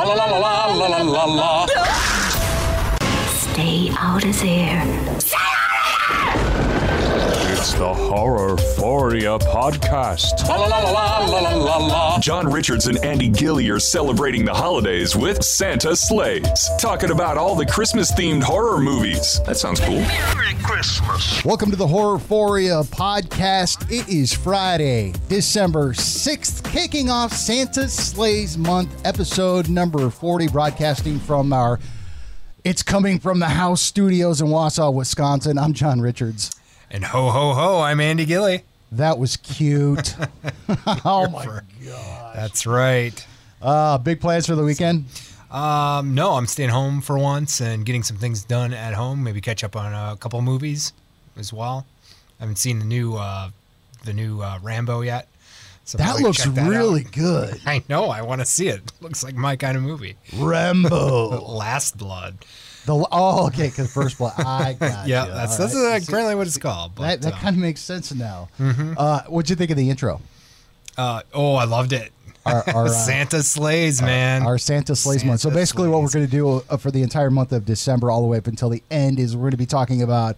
La la la la la la la la. Stay out of there. It's the Horror Foria podcast. La la la la la la la la. John Richards and Andy Gilly are celebrating the holidays with Santa Slays, talking about all the Christmas themed horror movies. That sounds cool. Merry Christmas. Welcome to the Horror Foria podcast. It is Friday, December 6th, kicking off Santa Slays Month, episode number 40, broadcasting from our It's Coming from the House studios in Wausau, Wisconsin. I'm John Richards. And ho ho ho, I'm Andy Gilly. That was cute. oh my For- That's right. uh, big plans for the weekend? Um, no, I'm staying home for once and getting some things done at home. Maybe catch up on a couple movies as well. I haven't seen the new uh, the new uh, Rambo yet. So That looks that really out. good. I know. I want to see it. Looks like my kind of movie. Rambo. Last Blood. The, oh, okay, because first blood. I got Yeah, you. that's All that's right. uh, apparently what it's called. But, That, that um, kind of makes sense now. Mm-hmm. Uh, what'd you think of the intro? uh, oh, I loved it. Our, our, uh, Santa slays, man. our Santa Slays month. So Santa basically, what we're going to do uh, for the entire month of December, all the way up until the end, is we're going to be talking about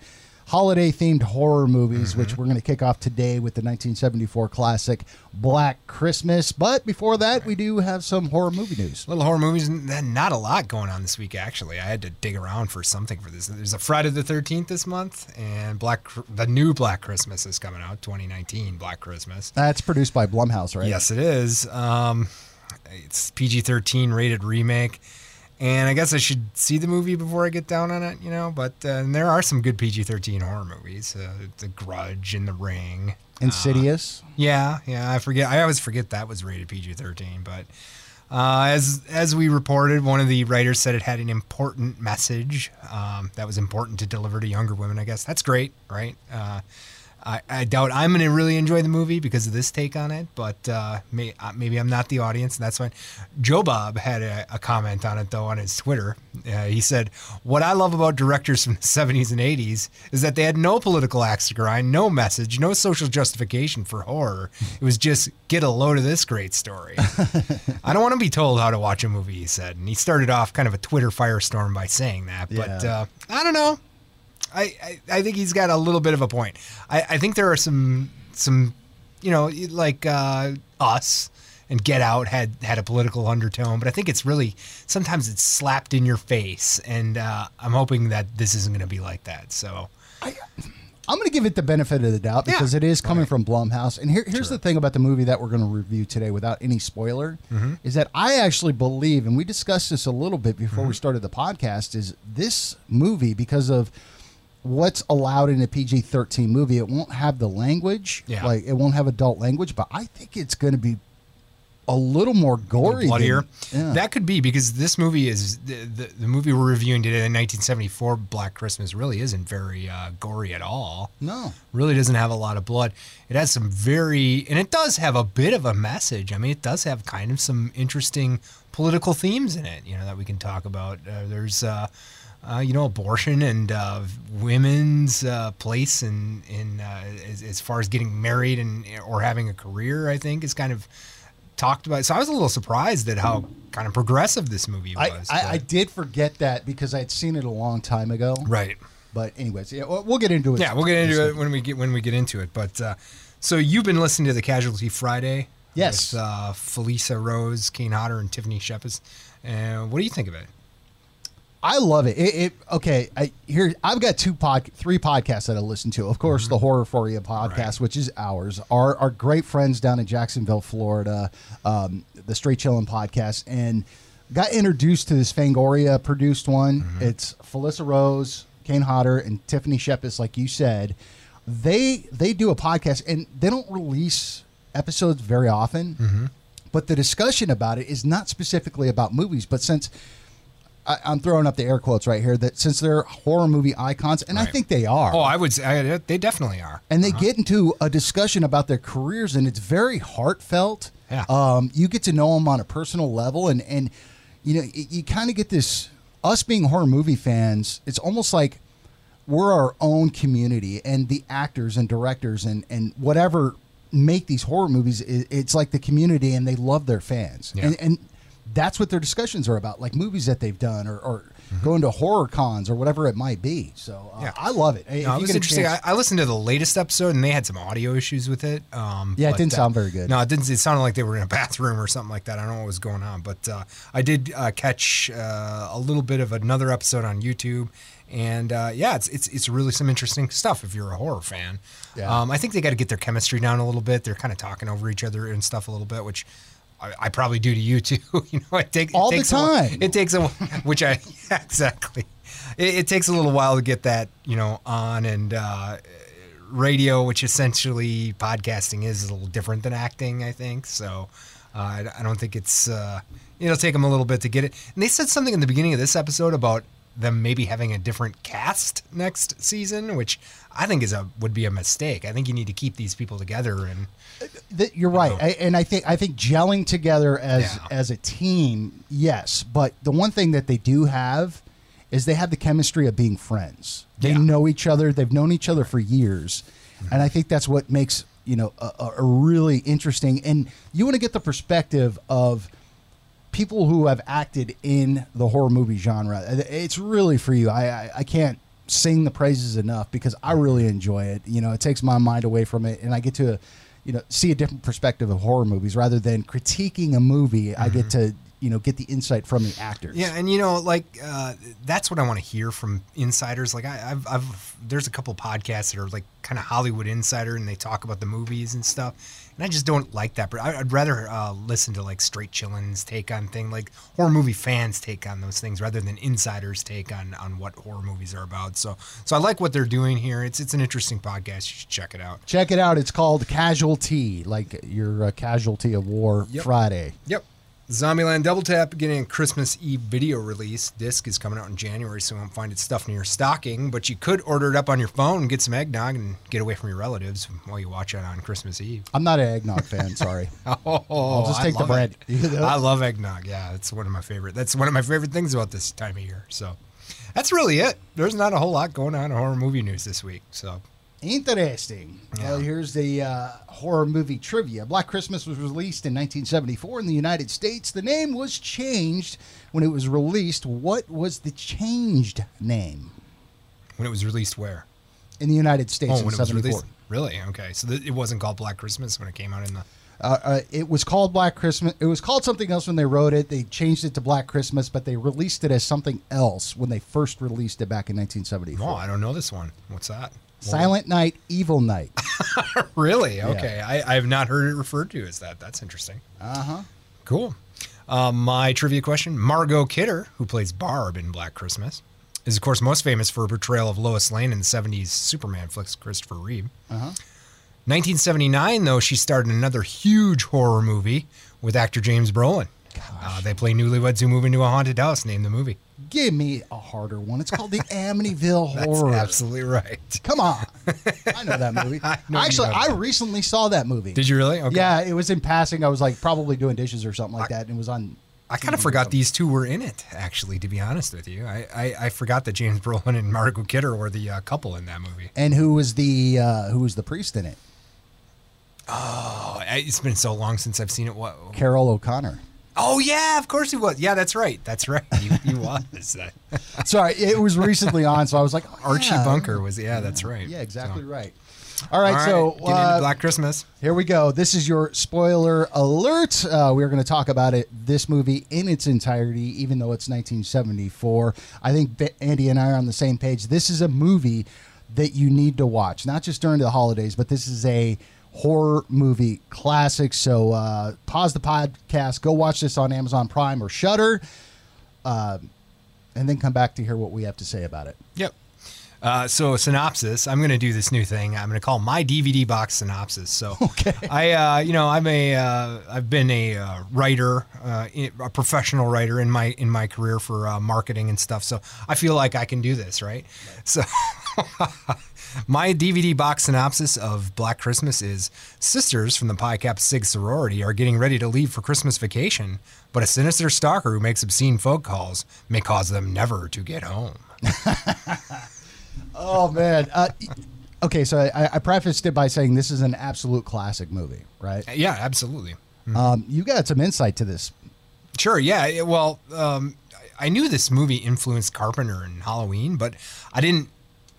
holiday themed horror movies, Mm-hmm. which we're going to kick off today with the 1974 classic Black Christmas. But before that, we do have some horror movie news. little horror movies. Not a lot going on this week, actually. I had to dig around for something for this. There's a Friday the 13th this month, and Black the new Black Christmas is coming out, 2019 Black Christmas. That's produced by Blumhouse, right? Yes, it is. Um, it's PG-13 rated remake, and I guess I should see the movie before I get down on it, you know. But uh, there are some good PG-13 horror movies, uh, The Grudge and The Ring. Insidious. Yeah, yeah, I forget. I always forget that was rated PG-13, but uh, as as we reported, one of the writers said it had an important message um, that was important to deliver to younger women. I guess that's great, right? I, I doubt I'm going to really enjoy the movie because of this take on it, but uh, may, uh, maybe I'm not the audience, and that's fine. Joe Bob had a, a comment on it though on his Twitter. Uh, he said, "What I love about directors from the 70s and 80s is that they had no political axe to grind, no message, no social justification for horror. It was just get a load of this great story. I don't want to be told how to watch a movie," he said, and he started off kind of a Twitter firestorm by saying that. But Yeah. uh, I don't know. I, I, I think he's got a little bit of a point. I, I think there are some some you know like uh, us and Get Out had had a political undertone, but I think it's really sometimes it's slapped in your face, and uh, I'm hoping that this isn't going to be like that. So I, I'm going to give it the benefit of the doubt Yeah. because it is coming from Blumhouse. And here, here's the thing about the movie that we're going to review today without any spoiler Mm-hmm. is that I actually believe, and we discussed this a little bit before Mm-hmm. we started the podcast, is this movie, because of what's allowed in a PG 13 movie, it won't have the language. Yeah. Like, it won't have adult language, but I think it's going to be a little more gory. bloodier. than- yeah. That could be because this movie is the, the, the movie we're reviewing today in 1974, Black Christmas, really isn't very uh, gory at all. no. really doesn't have a lot of blood. It has some very, and it does have a bit of a message. I mean, it does have kind of some interesting political themes in it, you know, that we can talk about. Uh, there's, uh, uh, you know, abortion and uh, women's uh, place in in uh, as, as far as getting married and or having a career. I think is kind of talked about. So I was a little surprised at how kind of progressive this movie was. I, I but- did forget that because I had seen it a long time ago. right. But, anyways, yeah, we'll we'll get into it. Yeah, we'll get into it when we get when we get into it. But uh, so you've been listening to the Casualty Friday, Yes. with uh, Felissa Rose, Kane Hodder, and Tiffany Shepis. And what do you think of it? I love it. It, it okay. I here I've got two pod, three podcasts that I listen to. Of course, the mm-hmm. Horror for You podcast, Right. which is ours. Our our great friends down in Jacksonville, Florida, um, the Straight Chillin' podcast, and got introduced to this Fangoria produced one. Mm-hmm. It's Felissa Rose, Kane Hodder, and Tiffany Shepis, like you said. They they do a podcast and they don't release episodes very often. Mm-hmm. But the discussion about it is not specifically about movies, but since I, I'm throwing up the air quotes right here that since they're horror movie icons, and I think they are, Oh, I would say I, they definitely are. and they get into a discussion about their careers, and it's very heartfelt. Yeah. Um, you get to know them on a personal level, and and you know you, you kind of get this. Us being horror movie fans, it's almost like we're our own community, and the actors and directors and and whatever make these horror movies, i it's like the community, and they love their fans, Yeah. and and that's what their discussions are about, like movies that they've done or, or going to horror cons or whatever it might be. So uh, Mm-hmm. Yeah. I love it. If No, you it was interesting. chance- I, I listened to the latest episode, and they had some audio issues with it. Um, Yeah, it didn't uh, sound very good. No, it didn't. It sounded like they were in a bathroom or something like that. I don't know what was going on, but uh, I did uh, catch uh, a little bit of another episode on YouTube, and uh, yeah, it's it's it's really some interesting stuff if you're a horror fan. Yeah. Um, I think they got to get their chemistry down a little bit. They're kind of talking over each other and stuff a little bit, which. I, I probably do to you too. you know, it, take, it All the takes a while- time. it takes a which I yeah, exactly. It, it takes a little while to get that you know on and uh, radio, which essentially podcasting is, is a little different than acting. I think so. Uh, I, I don't think it's uh, it'll take them a little bit to get it. And they said something in the beginning of this episode about them maybe having a different cast next season, which I think is a would be a mistake. I think you need to keep these people together and you're right, I, and I think I think gelling together as Yeah. as a team, yes. But the one thing that they do have is they have the chemistry of being friends. They Yeah. know each other. They've known each other for years, mm-hmm. and I think that's what makes you know a, a- a really interesting. And you want to get the perspective of people who have acted in the horror movie genre. It's really for you. I I, I can't sing the praises enough because I really enjoy it. You know, it takes my mind away from it, and I get to, you know, see a different perspective of horror movies rather than critiquing a movie. I get to you know get the insight from the actors. Yeah, and you know, like uh, that's what I want to hear from insiders. Like I, I've, I've, there's a couple podcasts that are like kind of Hollywood insider, and they talk about the movies and stuff. And I just don't like that. But I'd rather uh, listen to like straight chillins take on thing, like horror movie fans take on those things, rather than insiders take on on what horror movies are about. So, so I like what they're doing here. It's it's an interesting podcast. You should check it out. Check it out. It's called Casualty, like your uh, casualty of war Yep. Friday. Yep. Zombieland Double Tap getting a Christmas Eve video release. Disc is coming out in January, so you won't find it stuffed in your stocking. But you could order it up on your phone get some eggnog and get away from your relatives while you watch it on Christmas Eve. I'm not an eggnog fan. Sorry. Oh, I'll just take the bread. it. You know? I love eggnog. Yeah, it's one of my favorite. That's one of my favorite things about this time of year. So that's really it. There's not a whole lot going on in horror movie news this week. So Interesting. Well, here's the uh, horror movie trivia. Black Christmas was released in 1974 in the United States. The name was changed when it was released. What was the changed name when it was released, where? in the United States Oh, in when it was released. Really? Okay. So th- it wasn't called Black Christmas when it came out in the. Uh, uh, it was called Black Christmas. It was called something else when they wrote it. They changed it to Black Christmas, but they released it as something else when they first released it back in 1974. Oh, I don't know this one. What's that? Silent Night, Evil Night. Really? Okay. I, I have not heard it referred to as that. That's interesting. Uh huh. Cool. Um, my trivia question Margot Kidder, who plays Barb in Black Christmas, is, of course, most famous for her portrayal of Lois Lane in the 70s Superman flicks Christopher Reeve. Uh huh. 1979, though, she starred in another huge horror movie with actor James Brolin. Uh, they play newlyweds who move into a haunted house. Name the movie. Give me a harder one. It's called the Amityville That's Horror. absolutely right. Come on. I know that movie. I know you Actually, know I that. recently saw that movie. Did you really? Okay. Yeah, it was in passing. I was like probably doing dishes or something like that, and it was on. I kind of TV or forgot something. these two were in it, actually, to be honest with you. I, I, I forgot that James Brolin and Margot Kidder were the uh, couple in that movie. And who was the uh, who was the priest in it? Oh, I- it's been so long since I've seen it. What? Carroll O'Connor. Oh, yeah, of course he was. Yeah, that's right. That's right. He, he was. Sorry, it was recently on, so I was like, oh, Archie yeah. Bunker was, yeah, that's right. Yeah, exactly So- right. All right, All right, so get into uh, Black Christmas. Here we go. This is your spoiler alert. Uh, we're going to talk about it, this movie in its entirety, even though it's 1974. I think Andy and I are on the same page. This is a movie that you need to watch, not just during the holidays, but this is a horror movie classic. So uh, pause the podcast, go watch this on Amazon Prime or Shudder, uh, and then come back to hear what we have to say about it. Yep. Uh, so synopsis. I'm going to do this new thing. I'm going to call my DVD box synopsis. So, Okay. I, uh, you know, I'm a, uh, I've been a uh, writer, uh, a professional writer in my in my career for uh, marketing and stuff. So I feel like I can do this, right? So. My DVD box synopsis of Black Christmas is Sisters from the Pi Kappa Sig sorority are getting ready to leave for Christmas vacation, but a sinister stalker who makes obscene phone calls may cause them never to get home. Oh man. Uh, okay, so I, I prefaced it by saying this is an absolute classic movie, right? Yeah, absolutely. Um, you got some insight to this Sure. Yeah. Well, um, I knew this movie influenced Carpenter and Halloween, but I didn't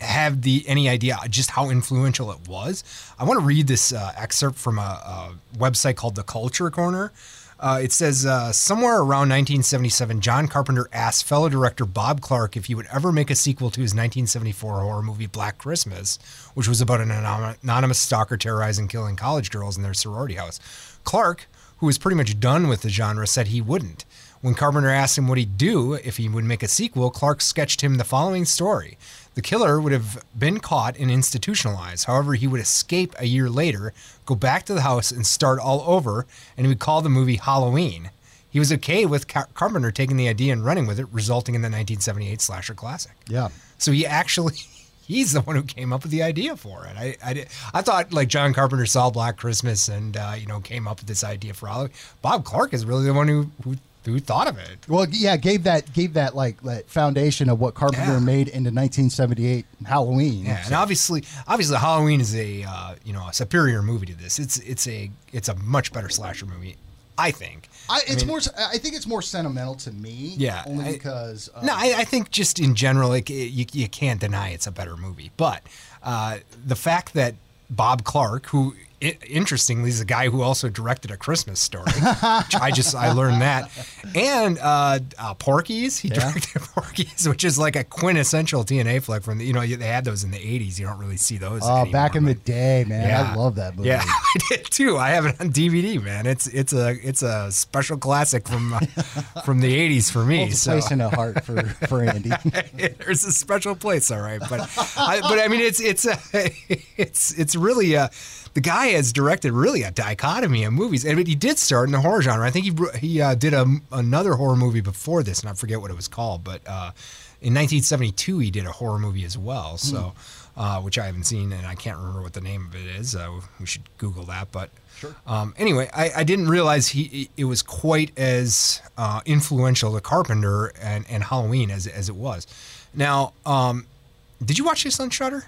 have the any idea just how influential it was. I want to read this uh, excerpt from a, a website called The Culture Corner. Uh, it says uh, somewhere around 1977, John Carpenter asked fellow director Bob Clark if he would ever make a sequel to his 1974 horror movie Black Christmas, which was about an anonymous stalker terrorizing, killing college girls in their sorority house. Clark, who was pretty much done with the genre, said he wouldn't. When Carpenter asked him what he'd do if he would make a sequel, Clark sketched him the following story. The killer would have been caught and institutionalized. However, he would escape a year later, go back to the house, and start all over, and he would call the movie Halloween. He was okay with Car- Carpenter taking the idea and running with it, resulting in the 1978 slasher classic. Yeah. So he actually, he's the one who came up with the idea for it. I, I, I thought like John Carpenter saw Black Christmas and uh, you know came up with this idea for Halloween. Bob Clark is really the one who who, who thought of it. Well, yeah, gave that gave that like that foundation of what Carpenter Yeah. made into 1978 Halloween. Yeah, and obviously, obviously, Halloween is a uh, you know a superior movie to this. It's it's a it's a much better slasher movie, I think. I, it's mean- more. I think it's more sentimental to me. Yeah, only I- because. Uh, No, I, I think just in general, like it, you, you can't deny it's a better movie. But uh, the fact that Bob Clark, who interestingly is a guy who also directed a Christmas story, which I just I learned that, and uh, uh, Porky's, he Yeah. directed Porky's, which is like a quintessential TNA flick from the you know they had those in the '80s. You don't really see those. Oh, anymore, back in the day, man, I love that movie. Yeah, I did too. I have it on DVD, man. It's it's a it's a special classic from uh, from the '80s for me. Holds a so place in a heart for for Andy. there's a special place, all right. But I, but I mean, it's it's a, it's it's really a, the guy has directed really a dichotomy of movies, and but he did start in the horror genre. I think he he uh, did a, another horror movie before this, and I forget what it was called, but uh, in 1972 he did a horror movie as well. So. Uh, which I haven't seen, and I can't remember what the name of it is. Uh, we should Google that. But um, anyway, I, I didn't realize he it was quite as uh, influential to Carpenter and, and Halloween as as it was. Now, um, did you watch this on Shudder?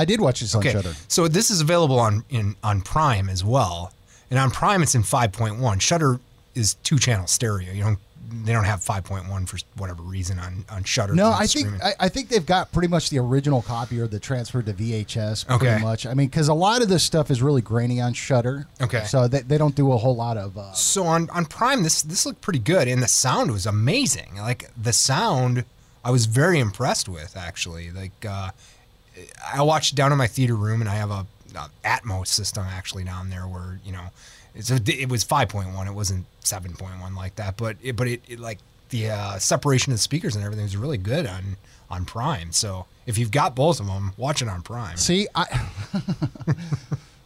I did watch this on Okay, Shudder. so this is available on in on Prime as well, and on Prime it's in 5.1. Shudder is two channel stereo. You don't they don't have 5.1 for whatever reason on on Shudder. No, I think I, I think they've got pretty much the original copy or the transferred to VHS. Pretty Okay. much. I mean, because a lot of this stuff is really grainy on Shudder. Okay. So they, they don't do a whole lot of. Uh, So on on Prime, this this looked pretty good, and the sound was amazing. Like the sound, I was very impressed with actually. Like uh, I watched it down in my theater room, and I have a, a Atmos system actually down there where you know, it's a, it was five point one. It wasn't seven point one like that, but it, but it, it like the uh, separation of the speakers and everything is really good on on Prime. So if you've got both of them, watch it on Prime. see, I.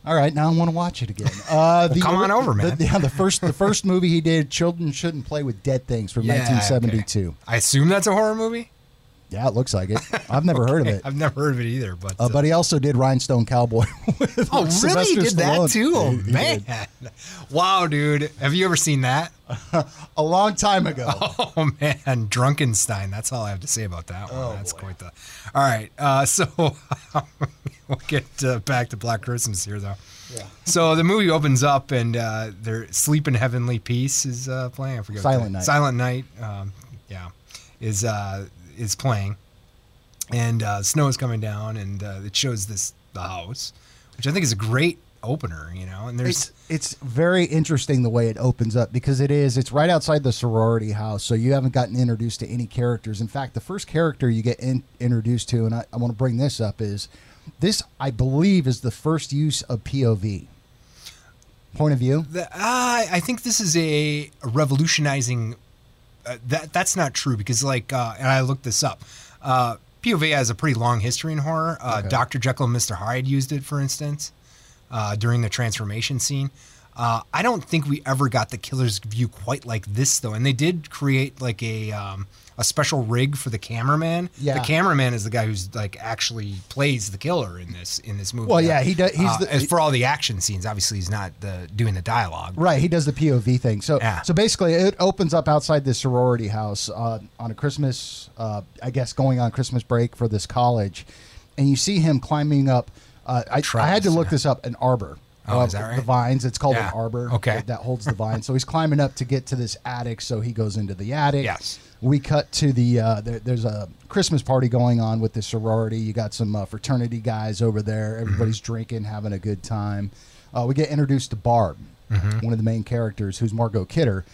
All right, now I want to watch it again. Uh, the, come on over, man. The, yeah, the first the first movie he did, "Children Shouldn't Play with Dead Things" from Yeah, 1972. okay. I assume that's a horror movie. Yeah, it looks like it. I've never heard of it. I've never heard of it either, but Uh, but he also did Rhinestone Cowboy. with Oh, really? He did that too? Oh, He- he man. did. Wow, dude. Have you ever seen that? A long time ago. Oh, man. Drunkenstein. That's all I have to say about that one. Oh, That's boy. quite the. All right. Uh, so we'll get uh, back to Black Christmas here, though. Yeah. So the movie opens up and uh, their Sleep in Heavenly Peace is uh, playing. I forget. Silent Night. Silent Night. Um, yeah, is uh, is playing, and uh, snow is coming down, and uh, it shows this the house, which I think is a great opener. You know, and there's It's it's very interesting the way it opens up because it is it's right outside the sorority house, so you haven't gotten introduced to any characters. In fact, the first character you get in, introduced to, and I, I want to bring this up is this I believe is the first use of POV point of view. The, uh, I think this is a, a revolutionizing. Uh, that that's not true because like, uh, and I looked this up. Uh, POV has a pretty long history in horror. Uh, Okay. Doctor Jekyll and Mister Hyde used it, for instance, uh, during the transformation scene. Uh, I don't think we ever got the killer's view quite like this though, and they did create like a um, a special rig for the cameraman. Yeah. the cameraman is the guy who's like actually plays the killer in this in this movie. Well, yeah, he does- he's Uh, the- as for all the action scenes. Obviously, he's not the doing the dialogue. Right, he does the POV thing. So, Yeah. so basically, it opens up outside this sorority house uh, on a Christmas, uh, I guess, going on Christmas break for this college, and you see him climbing up. Uh, I, I had to look yeah. this up. An arbor, Oh, uh, is that right? The vines. It's called Yeah. an arbor. Okay. That, that holds the vine. so he's climbing up to get to this attic. So he goes into the attic. Yes. We cut to the uh, there, there's a Christmas party going on with the sorority. You got some uh, fraternity guys over there. Everybody's Mm-hmm. drinking, having a good time. Uh, we get introduced to Barb, Mm-hmm. one of the main characters, who's Margot Kidder,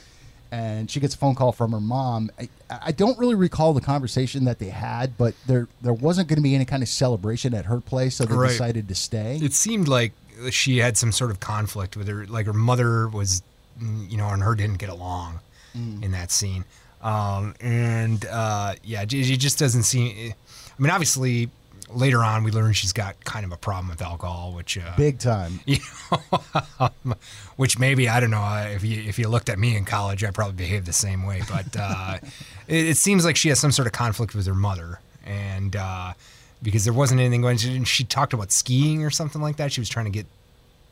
and she gets a phone call from her mom. I, I don't really recall the conversation that they had, but there there wasn't going to be any kind of celebration at her place, so they Right. decided to stay. It seemed like she had some sort of conflict with her. Like her mother was, you know, and her didn't get along Mm. in that scene. Um, and uh, yeah, it it just doesn't seem. I mean, obviously, later on we learn she's got kind of a problem with alcohol, which uh, Big time. you know, which maybe I don't know if you if you looked at me in college, I probably behaved the same way. But uh, it, it seems like she has some sort of conflict with her mother, and uh, because there wasn't anything going, she, she talked about skiing or something like that. She was trying to get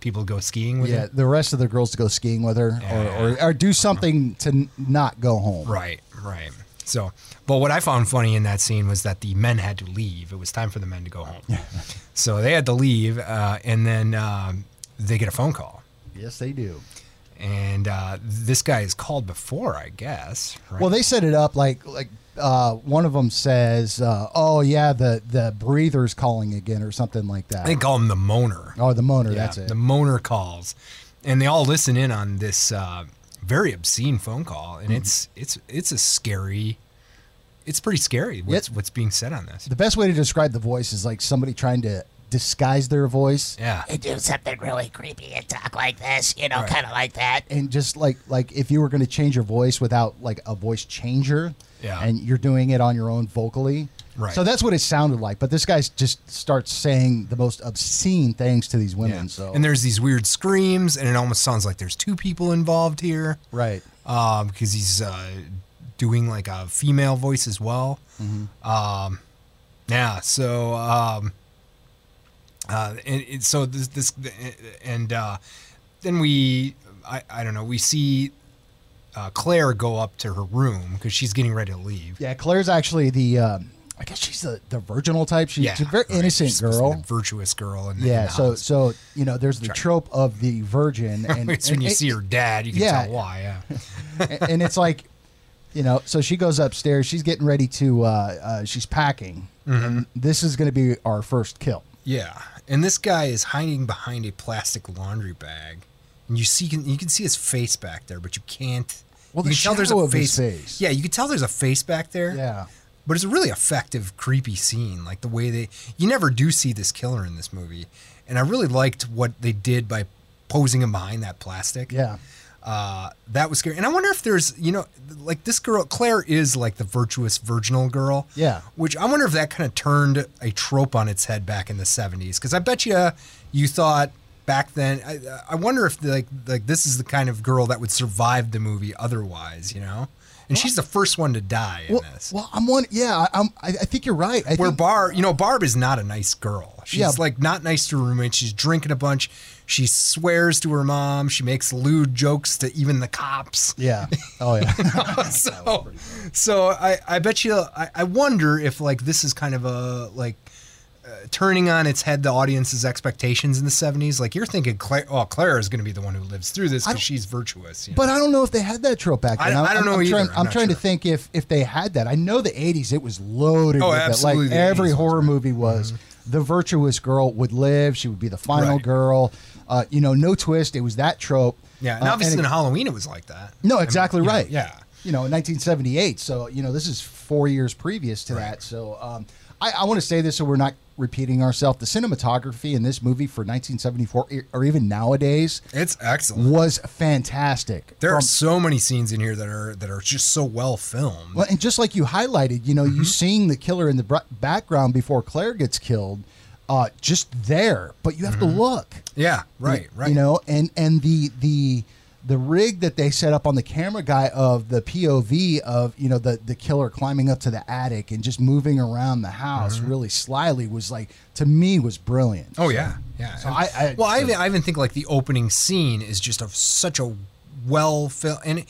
people to go skiing with Yeah, her. the rest of the girls to go skiing with her, or, or, or do something to not go home. Right, right. So, but what I found funny in that scene was that the men had to leave. It was time for the men to go home. so they had to leave, uh, and then um, they get a phone call. Yes, they do. And uh, this guy is called before, I guess. Right? Well, they set it up like like uh, one of them says, uh, "Oh yeah, the the breather's calling again" or something like that. they call him the moaner. oh, the moaner. Yeah, that's it. The moaner calls, and they all listen in on this uh, very obscene phone call, and Mm-hmm. it's it's it's a scary. It's pretty scary what's Yep. what's being said on this. the best way to describe the voice is like somebody trying to disguise their voice Yeah, You do something really creepy and talk like this, you know, Right. kind of like that. and just like like if you were going to change your voice without like a voice changer Yeah. and you're doing it on your own vocally Right. so that's what it sounded like but this guy just starts saying the most obscene things to these women yeah. so And there's these weird screams, and it almost sounds like there's two people involved here. right um, because he's uh, doing like a female voice as well. Hmm. Um, yeah, so um, uh, and, and so this this and uh, then we I, I don't know we see uh, Claire go up to her room because she's getting ready to leave. yeah claire's actually the um, i guess she's the, the virginal type she's, she's a very right. innocent She's supposed to be girl virtuous girl. And yeah the so house. so you know there's the trope of the virgin and, It's when you it- see her dad, you can yeah. tell why. Yeah. and and it's like you know so she goes upstairs she's getting ready to uh, uh she's packing Mm-hmm. and this is going to be our first kill Yeah, and this guy is hiding behind a plastic laundry bag, and you see you can see his face back there, but you can't. Well, you the can tell there's a his face. Yeah, you can tell there's a face back there. yeah but it's a really effective, creepy scene. Like the way they you never do see this killer in this movie, and I really liked what they did by posing him behind that plastic. yeah Uh, that was scary. And I wonder if there's, you know, like this girl, Claire is like the virtuous virginal girl. Yeah. Which I wonder if that kind of turned a trope on its head back in the 70s. Because I bet you you thought back then, I, I wonder if like, like this is the kind of girl that would survive the movie otherwise, you know? And she's the first one to die in well, this. well i'm one yeah I, i'm I, I think you're right I Where think, Barb, you know, Barb is not a nice girl. She's Yeah. like not nice to her roommate. She's drinking a bunch. She swears to her mom. She makes lewd jokes to even the cops. yeah oh yeah so, so I, I bet you, I, I wonder if like this is kind of a like uh, turning on its head the audience's expectations in the 70s. Like you're thinking, Claire, oh, Claire is going to be the one who lives through this because she's virtuous. you know? But I don't know if they had that trope back then. I'm- I don't know I'm, either. Trying, I'm I'm trying to think if if they had that. I know the '80s it was loaded Oh, with absolutely, it. Like every 80s was, horror right. Mm-hmm. movie was. The virtuous girl would live. She would be the final Right. girl. Uh, you know, no twist. It was that trope. yeah, and Uh, obviously it- in Halloween it was like that. no, I mean, exactly you know, right. yeah. You know, in 1978. So you know, this is four years previous to that. So um, I, I want to say this so we're not repeating ourselves. The cinematography in this movie for 1974 e- or even nowadays It's excellent. was fantastic. There are so many scenes in here that are that are just so well filmed. Well, and just like you highlighted, you know, Mm-hmm. you seeing the killer in the br- background before Claire gets killed, uh, just there, but you have to look. Yeah, Mm-hmm. right, right. You know, and and the the the rig that they set up on the camera guy of the POV of you know the the killer climbing up to the attic and just moving around the house really slyly was like to me was brilliant. Mm-hmm. Oh yeah, yeah. So I- I- well, I even, I even think like the opening scene is just a such a well filmed, and it,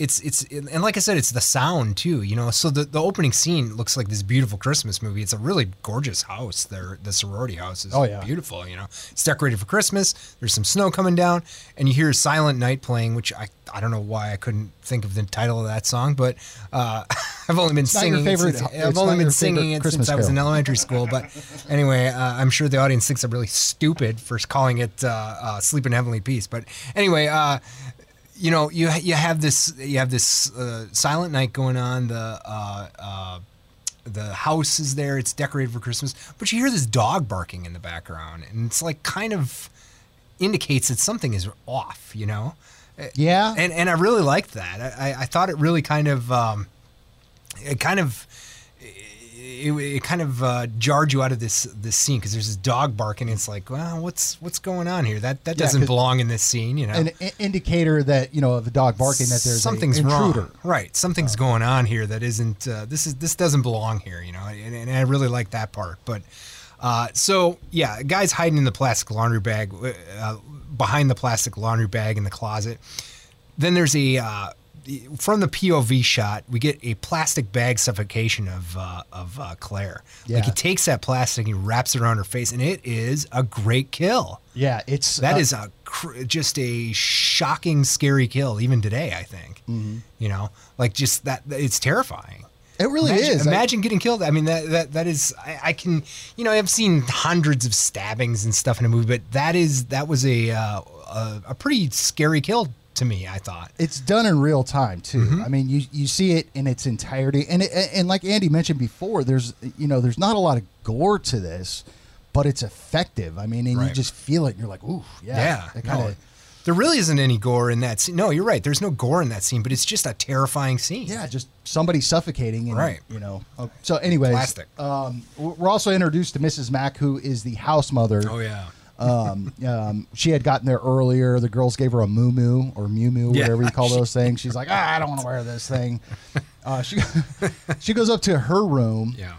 it's it's and like I said, it's the sound too. You know, so the the opening scene looks like this beautiful Christmas movie. It's a really gorgeous house. There, the sorority house is Oh, yeah. beautiful. You know, it's decorated for Christmas. There's some snow coming down, and you hear Silent Night playing, which I I don't know why I couldn't think of the title of that song, but uh, I've only been your singing. it favorite- since- it's I've only been singing it Christmas since I was in elementary school. But anyway, uh, I'm sure the audience thinks I'm really stupid for calling it uh, uh, "Sleep in Heavenly Peace." But anyway, uh, you know, you you have this you have this uh, silent night going on. The uh, uh, the house is there; it's decorated for Christmas. But you hear this dog barking in the background, and it's like kind of indicates that something is off. You know, Yeah. and and I really liked that. I, I- I thought it really kind of um, it kind of it, it kind of uh, jarred you out of this this scene because there's this dog barking. It's like, well, what's what's going on here? That that Yeah, doesn't belong in this scene. You know, an i- indicator that you know of the dog barking that there's something's intruder. wrong. Right, something's going on here that isn't. Uh, this is this doesn't belong here. You know, and, and I really like that part. But uh, so yeah, guy's hiding in the plastic laundry bag, uh, behind the plastic laundry bag in the closet. Then there's a uh, from the POV shot, we get a plastic bag suffocation of uh, of uh, Claire. Like he takes that plastic, and he wraps it around her face, and it is a great kill. Yeah, it's That uh, is a cr- just a shocking, scary kill. Even today, I think. Mm-hmm. You know, like just that. It's terrifying. it really imagine, is. I- Imagine getting killed. I mean, that that that is. I, I can. You know, I've seen hundreds of stabbings and stuff in a movie, but that is that was a uh, a, a pretty scary kill to me. I thought. it's done in real time too. Mm-hmm. I mean, you you see it in its entirety, and it, and like Andy mentioned before, there's you know there's not a lot of gore to this, but it's effective. I mean, and you just feel it. and You're like, ooh, yeah, Yeah. It kind of there really isn't any gore in that scene. No, you're right. There's no gore in that scene, but it's just a terrifying scene. yeah, just somebody suffocating, and, Right. You know. Uh, So, anyways, Plastic. Um, we're also introduced to Mrs. Mack, who is the house mother. Oh yeah. Um, um, she had gotten there earlier. The girls gave her a moo moo or mew mew, Yeah. whatever you call those things. She's like, ah, I don't want to wear this thing. Uh, she she goes up to her room Yeah.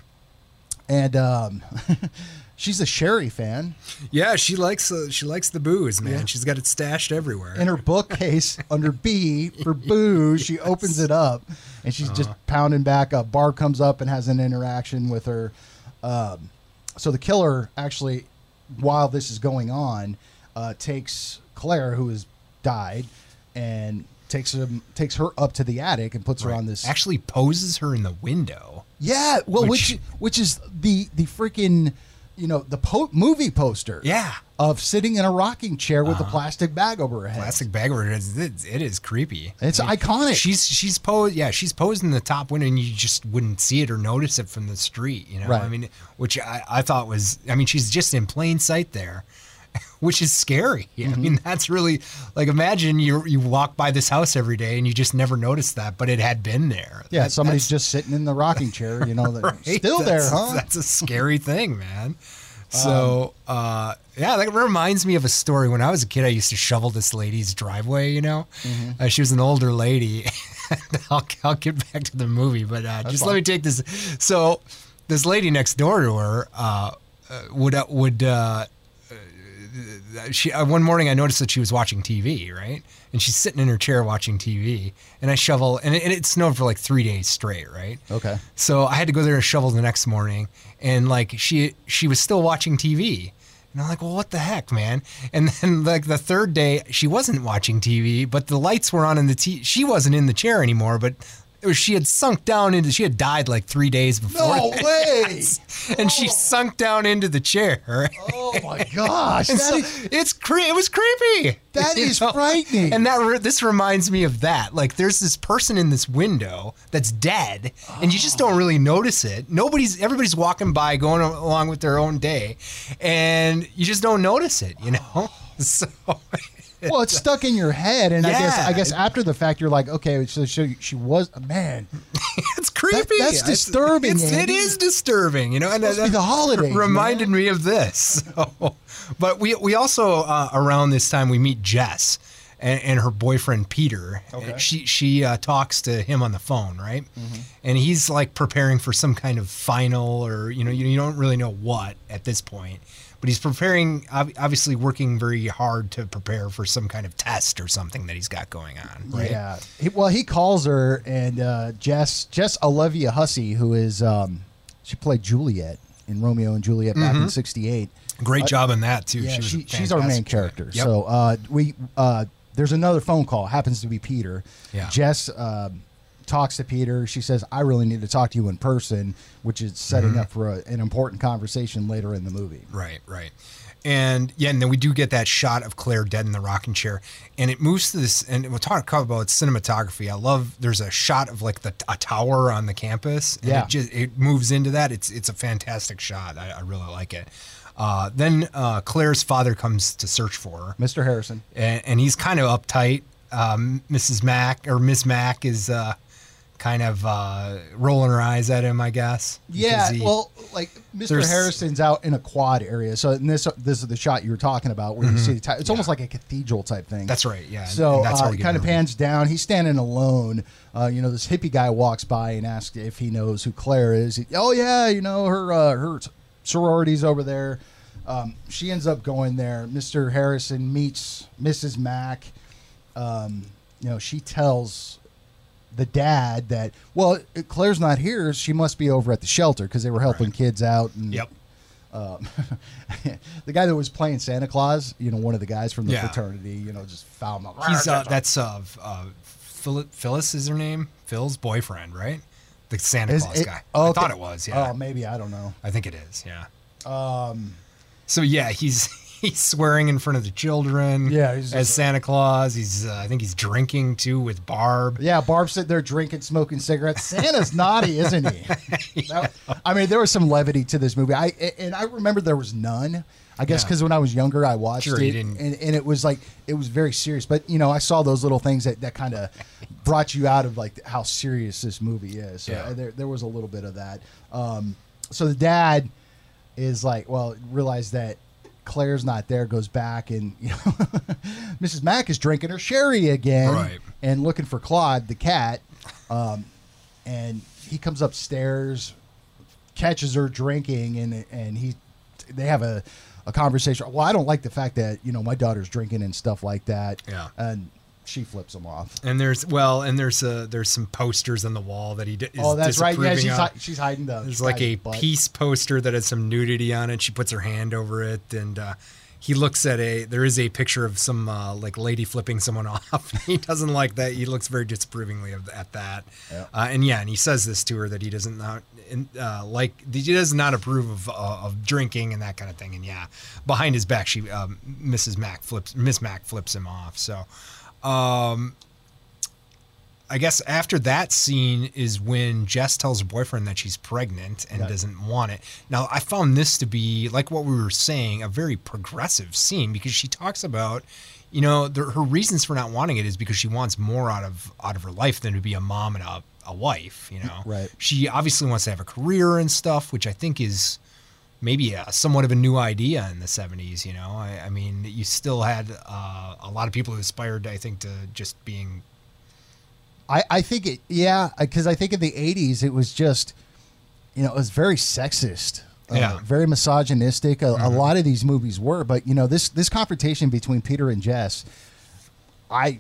and um, she's a Sherry fan. Yeah, she likes uh, she likes the booze, man. She's got it stashed everywhere. In her bookcase under B for booze, she opens it up and she's just pounding back up. Barb comes up and has an interaction with her. Um, so the killer actually, while this is going on, uh, takes Claire, who has died, and takes him takes her up to the attic and puts her on this. actually poses her in the window. yeah, well, which Which- which, is the the freaking you know the po- movie poster. Yeah. Of sitting in a rocking chair with a plastic bag over her head. Plastic bag over it is it, it is creepy. It's iconic. She's she's posed yeah she's posed in the top window and you just wouldn't see it or notice it from the street. You know Right. I mean which I, I thought was I mean she's just in plain sight there. Which is scary. I Mm-hmm. mean, that's really like imagine you you walk by this house every day and you just never noticed that, but it had been there. Yeah, That- somebody's just sitting in the rocking chair, you know, right? still there, huh? That's a scary thing, man. So, uh, yeah, that reminds me of a story. When I was a kid, I used to shovel this lady's driveway. You know, Mm-hmm. uh, she was an older lady. I'll, I'll get back to the movie, but uh, just let me take this. So, this lady next door to her uh, uh, would uh, would. Uh, she uh, one morning I noticed that she was watching TV, right? And she's sitting in her chair watching TV, and I shovel, and it, and it snowed for like three days straight, right? Okay. So I had to go there and shovel the next morning, and like she she was still watching TV, and I'm like, well, what the heck, man? And then like the third day, she wasn't watching TV, but the lights were on in the t. She wasn't in the chair anymore, but. Was, she had sunk down into. She had died like three days before. No that. way! And she oh. sunk down into the chair. Oh my gosh, that so is- it's cre- it was creepy. That is is frightening. And that re- this reminds me of that. Like there's this person in this window that's dead, and you just don't really notice it. Nobody's everybody's walking by, going along with their own day, and you just don't notice it. You know. So well, it's stuck in your head, and I guess Yeah. I guess after the fact, you're like, okay, so she, she was a man. it's creepy. that's It's- disturbing, It's, it Andy. is disturbing. You know, and Supposed to be the holidays, reminded me of this. So, but we we also uh, around this time we meet Jess, and, and her boyfriend Peter. Okay. She she uh, talks to him on the phone, right? And he's like preparing for some kind of final, or you know, you, you don't really know what at this point. But he's preparing, obviously working very hard to prepare for some kind of test or something that he's got going on, right? Yeah. He, well, he calls her, and uh, Jess Jess Olivia Hussey, who is um, she played Juliet in Romeo and Juliet back in '68. Great job in that too. Uh, Yeah, she she, she's our main character. Yep. So uh, we uh, there's another phone call. Happens to be Peter. Yeah. Jess uh, talks to Peter. She says, "I really need to talk to you in person," which is setting Mm-hmm. up for a, an important conversation later in the movie. Right, right. And yeah, and then we do get that shot of Claire dead in the rocking chair, and it moves to this. And we'll talk about cinematography. I love. There's a shot of like the a tower on the campus. And Yeah. it just it moves into that. It's it's a fantastic shot. I, I really like it. Uh, then uh, Claire's father comes to search for her, Mr. Harrison. and, and he's kind of uptight. Um, Mrs. Mack or Miss Mack is uh, kind of uh, rolling her eyes at him, I guess. Yeah, he- well, like Mr. Harrison's out in a quad area. So in this this is the shot you were talking about where you see the it's almost like a cathedral type thing. Mm-hmm. That's right, yeah, So that's uh, get kind of pans down. He's standing alone. Uh, you know, this hippie guy walks by and asks if he knows who Claire is. He, oh yeah, you know her uh, her sorority's over there. Um, she ends up going there. Mr. Harrison meets Mrs. Mack. Um, you know, she tells the dad that well, Claire's not here. She must be over at the shelter because they were helping kids out. And, Yep. um, the guy that was playing Santa Claus, you know, one of the guys from the Yeah. fraternity, you know, just found him. He's uh, that's uh, uh Phil- Phyllis is her name. Phil's boyfriend, right? The Santa Is Claus it- guy. oh, I thought it was. Yeah, Oh, maybe I don't know. I think it is. Yeah. Um. So yeah, he's he's swearing in front of the children. Yeah, he's as just- Santa Claus. He's uh, I think he's drinking too with Barb. Yeah, Barb's sitting there drinking, smoking cigarettes. Santa's naughty, isn't he? That- I mean, there was some levity to this movie. I and I remember there was none. I guess Yeah. because when I was younger, I watched Sure, it, and, and it was like it was very serious. But you know, I saw those little things that, that kind of brought you out of like how serious this movie is. So Yeah. uh, there there was a little bit of that. Um, so the dad is like, well, realize that Claire's not there, goes back and you know Mrs. Mack is drinking her sherry again Right. and looking for Claude the cat. Um, and he comes upstairs, catches her drinking, and and he they have a, a conversation. Well, I don't like the fact that you know my daughter's drinking and stuff like that. Yeah. and she flips him off. And there's well, and there's uh there's some posters on the wall that he d- is oh, that's right. Yeah, she's hi- she's hiding the. There's like a butt. peace poster that has some nudity on it. She puts her hand over it, and uh, he looks at a. There is a picture of some uh, like lady flipping someone off. he doesn't like that. He looks very disapprovingly of, at that. Yeah. Uh, and yeah, and he says this to her that he doesn't not uh, like. He does not approve of uh, of drinking and that kind of thing. And yeah, behind his back, she um, Mrs. Mac flips Miss Mac flips him off. So. Um, I guess after that scene is when Jess tells her boyfriend that she's pregnant and Yeah. doesn't want it. Now, I found this to be, like what we were saying, a very progressive scene because she talks about, you know, the, her reasons for not wanting it is because she wants more out of out of her life than to be a mom and a, a wife. You know, Right. She obviously wants to have a career and stuff, which I think is maybe a, somewhat of a new idea in the 70s you know i, I mean you still had uh, a lot of people who aspired i think to just being I, I think it, yeah, because I think in the 80s it was just, you know, it was very sexist. uh, Yeah. very misogynistic. A, a lot of these movies were, but you know, this this confrontation between Peter and Jess, I,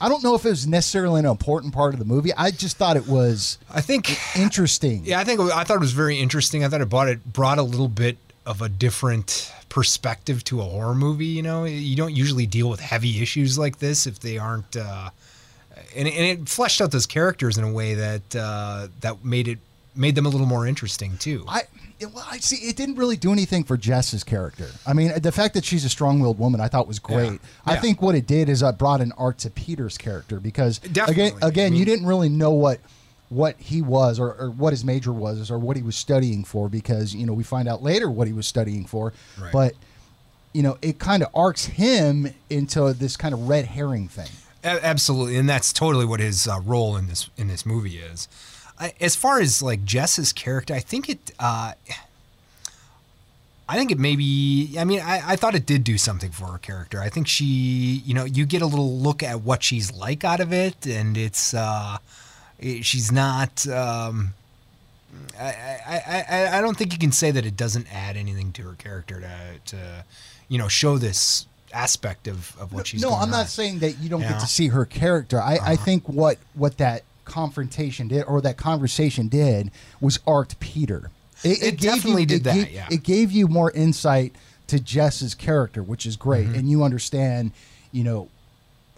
I don't know if it was necessarily an important part of the movie. I just thought it was i think interesting. Yeah, I think I thought it was very interesting. I thought it brought it brought a little bit of a different perspective to a horror movie. You know, you don't usually deal with heavy issues like this if they aren't, uh, and, and it fleshed out those characters in a way that uh, that made it made them a little more interesting too. I well, I see. It didn't really do anything for Jess's character. I mean, the fact that she's a strong-willed woman, I thought was great. Yeah. I Yeah. think what it did is it brought an art to Peter's character because Definitely. again, again, I mean- you didn't really know what what he was or, or what his major was or what he was studying for because you know we find out later what he was studying for, Right. but you know it kind of arcs him into this kind of red herring thing. A- Absolutely, and that's totally what his uh, role in this in this movie is. I, as far as like Jess's character, I think it. Uh, I think it maybe. I mean, I, I thought it did do something for her character. I think she, you know, you get a little look at what she's like out of it, and it's uh, it, she's not. Um, I, I, I, I don't think you can say that it doesn't add anything to her character to, to you know, show this aspect of, of what she's. no, I'm not saying that you don't Yeah. get to see her character. I, Uh-huh. I think what what that confrontation did or that conversation did was arced Peter. It gave definitely you, did it that, Gave, yeah. It gave you more insight to Jess's character, which is great, Mm-hmm. and you understand, you know,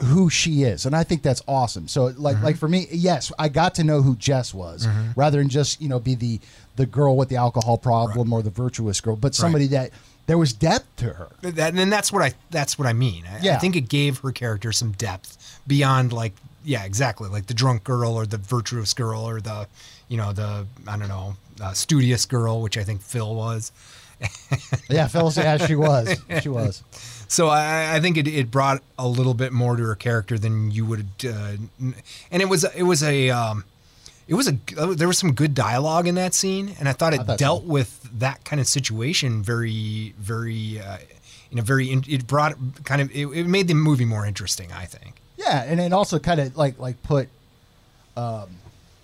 who she is, and I think that's awesome. So, like, Mm-hmm. like for me, yes, I got to know who Jess was, rather than just you know be the the girl with the alcohol problem or the virtuous girl, but somebody that there was depth to her. That, and that's what I that's what I mean. I, I think it gave her character some depth beyond like yeah, exactly like the drunk girl or the virtuous girl or the you know the I don't know uh, studious girl, which I think Phil was. Yeah, Phil. yeah, she was, she was. So I, I think it, it brought a little bit more to her character than you would, uh, and it was it was a um, it was a there was some good dialogue in that scene, and I thought it I thought dealt so. with that kind of situation very very uh, in a very in- it brought kind of it, it made the movie more interesting. I think. Yeah, and it also kind of like like put um,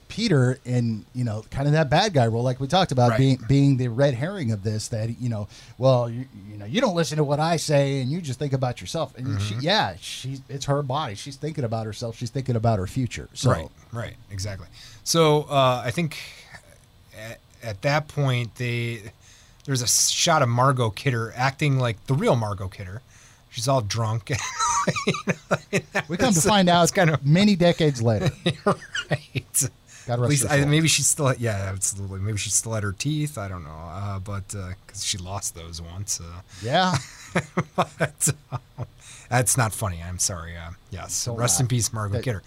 Peter in you know kind of that bad guy role, like we talked about Right. being being the red herring of this. That you know, well, you, you know, you don't listen to what I say, and you just think about yourself. And Mm-hmm. she, yeah, she it's her body. She's thinking about herself. She's thinking about her future. So Right, right, exactly. So uh, I think at, at that point they there's a shot of Margot Kidder acting like the real Margot Kidder. She's all drunk. we come to find out It's kind of many decades later. right. God rest I, maybe she's still yeah absolutely maybe she's still had her teeth I don't know uh, but because she lost those once uh, Yeah, but, uh, that's not funny I'm sorry uh, yes Don't rest in peace Margot That- Kidder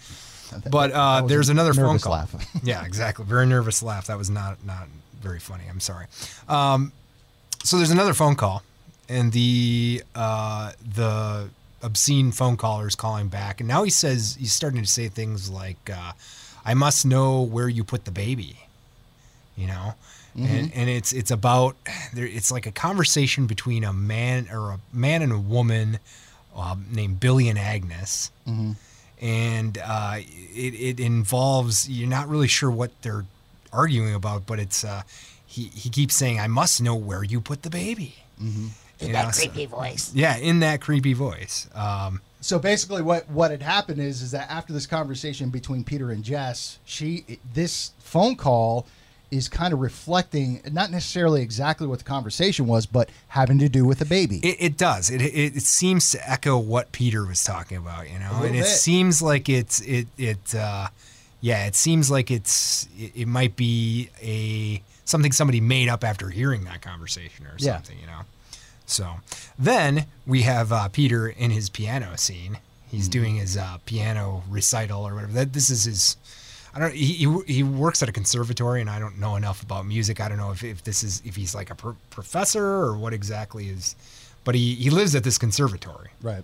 but uh, there's another phone call. laugh. yeah, exactly. Very nervous laugh. That was not not very funny. I'm sorry. Um, so there's another phone call, and the uh, the obscene phone caller is calling back, and now he says he's starting to say things like, uh, "I must know where you put the baby," you know. And, and it's it's about. It's like a conversation between a man or a man and a woman uh, named Billy and Agnes and uh, it, it involves you're not really sure what they're arguing about, but it's uh, he he keeps saying, "I must know where you put the baby." In that know, so- creepy voice. yeah, in that creepy voice. Um, So basically, what what had happened is is that after this conversation between Peter and Jess, she this phone call is kind of reflecting not necessarily exactly what the conversation was, but having to do with the baby. it, it does. It, it it seems to echo what Peter was talking about, you know, little and it seems like it's it it uh, yeah, it seems like it's it, it might be a something somebody made up after hearing that conversation or Yeah. something, you know. So then we have uh, Peter in his piano scene. He's Mm-hmm. doing his uh, piano recital or whatever. That this is his. I don't. He, he he works at a conservatory, and I don't know enough about music. I don't know if, if this is if he's like a pro- professor or what exactly is. But he he lives at this conservatory, right.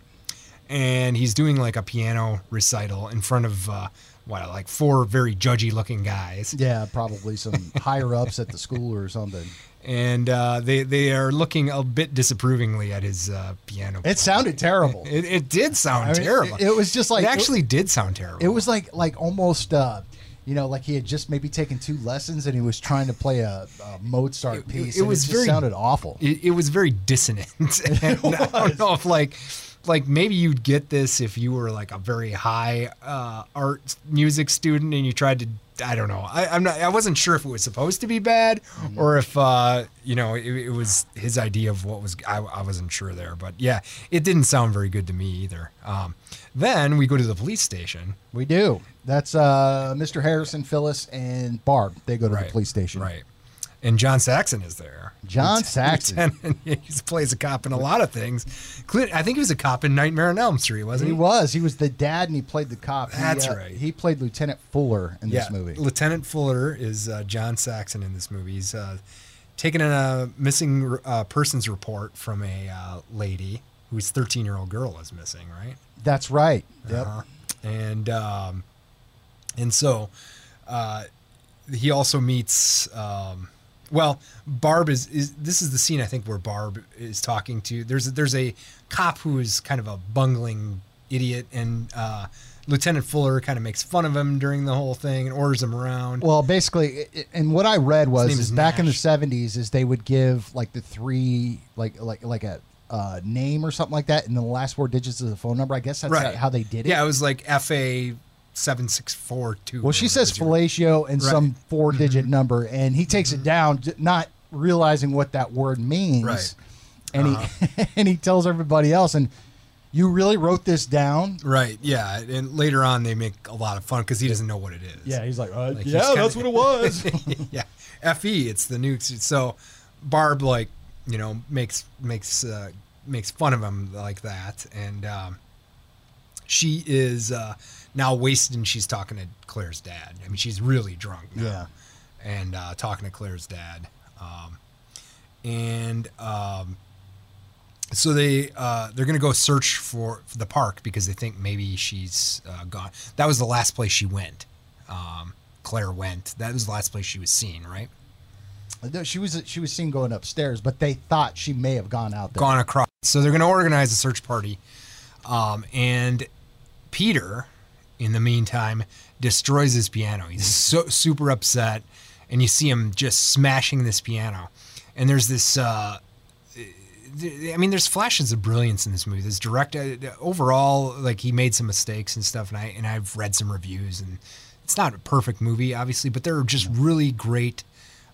and he's doing like a piano recital in front of uh, what like four very judgy looking guys. Yeah, probably some higher ups at the school or something. and uh, they they are looking a bit disapprovingly at his uh, piano. It sounded terrible. It, it did sound I mean, terrible. It, it was just like it actually did sound terrible. It was like like almost. Uh, you know, like he had just maybe taken two lessons and he was trying to play a, a Mozart It- piece. it and was it just very- sounded awful. it, it was very dissonant. and I don't know if like like maybe you'd get this if you were like a very high uh, art music student and you tried to I don't know. I, I'm not. I wasn't sure if it was supposed to be bad or if uh, you know it, it was his idea of what was. I, I wasn't sure there, but yeah, it didn't sound very good to me either. Um, then we go to the police station. We do. That's uh, Mr. Harrison, Phyllis, and Barb. They go to the police station. Right. And John Saxon is there. John Lieutenant- Saxon. He plays a cop in a lot of things. Including- I think he was a cop in Nightmare on Elm Street, wasn't He he? was. He was the dad, and he played the cop. He, That's uh, right. He played Lieutenant Fuller in yeah. this movie. Lieutenant Fuller is uh, John Saxon in this movie. He's uh, taking a missing uh, persons report from a uh, lady whose 13 year old girl is missing, right? That's right. Yep. Uh-huh. And um, and so uh, he also meets um, Well, Barb is, is this is the scene I think where Barb is talking to. There's a, there's a cop who is kind of a bungling idiot, and uh, Lieutenant Fuller kind of makes fun of him during the whole thing and orders him around. Well, basically, and what I read was is is back in the '70s, is they would give like the three, like like like a uh, name or something like that, and the last four digits of the phone number. I guess that's right. how they did it. Yeah, it was like FA seven six four two. Well, she says fellatio and Right. some four-digit number, and he takes it down, not realizing what that word means. Right. And he and he tells everybody else, and you really wrote this down? Right. Yeah, and later on they make a lot of fun because he doesn't know what it is. Yeah, he's like, uh, Like, he's yeah, kinda- that's what it was. yeah, fe it's the nukes so barb like you know makes makes uh, makes fun of him like that and um, she is uh, now wasted and she's talking to claire's dad i mean she's really drunk now Yeah. and uh, talking to claire's dad um, and um, so they uh, they're gonna go search for, for the park because they think maybe she's uh, gone. That was the last place she went. Um, Claire went. That was the last place she was seen. Right, No, she was she was seen going upstairs, but they thought she may have gone out there. gone across. So they're gonna organize a search party, um, and Peter, in the meantime, destroys his piano. He's so super upset, and you see him just smashing this piano. And there's this. Uh, I mean, there's flashes of brilliance in this movie. This direct uh, overall, like he made some mistakes and stuff, and I and I've read some reviews, and it's not a perfect movie, obviously, but there are just really great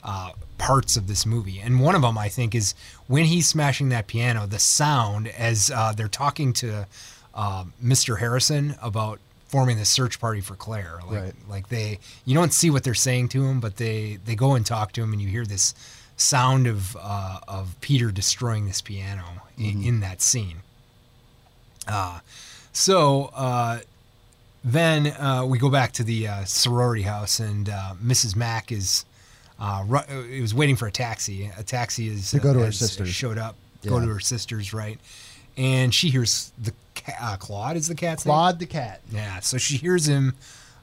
uh, parts of this movie. And one of them, I think, is when he's smashing that piano, the sound as uh, they're talking to uh, Mr. Harrison about forming the search party for Claire. Like, Right. like they, you don't see what they're saying to him, but they they go and talk to him, and you hear this sound of uh, of Peter destroying this piano in, in that scene. Uh, so uh, then uh, we go back to the uh, sorority house, and uh, Mrs. Mack is uh, ru- uh, it was waiting for a taxi. A taxi is To go to her sister's. Showed up, go to her sister's, right? And she hears the uh, Claude is the cat's name. Claude the cat. Yeah, so she hears him,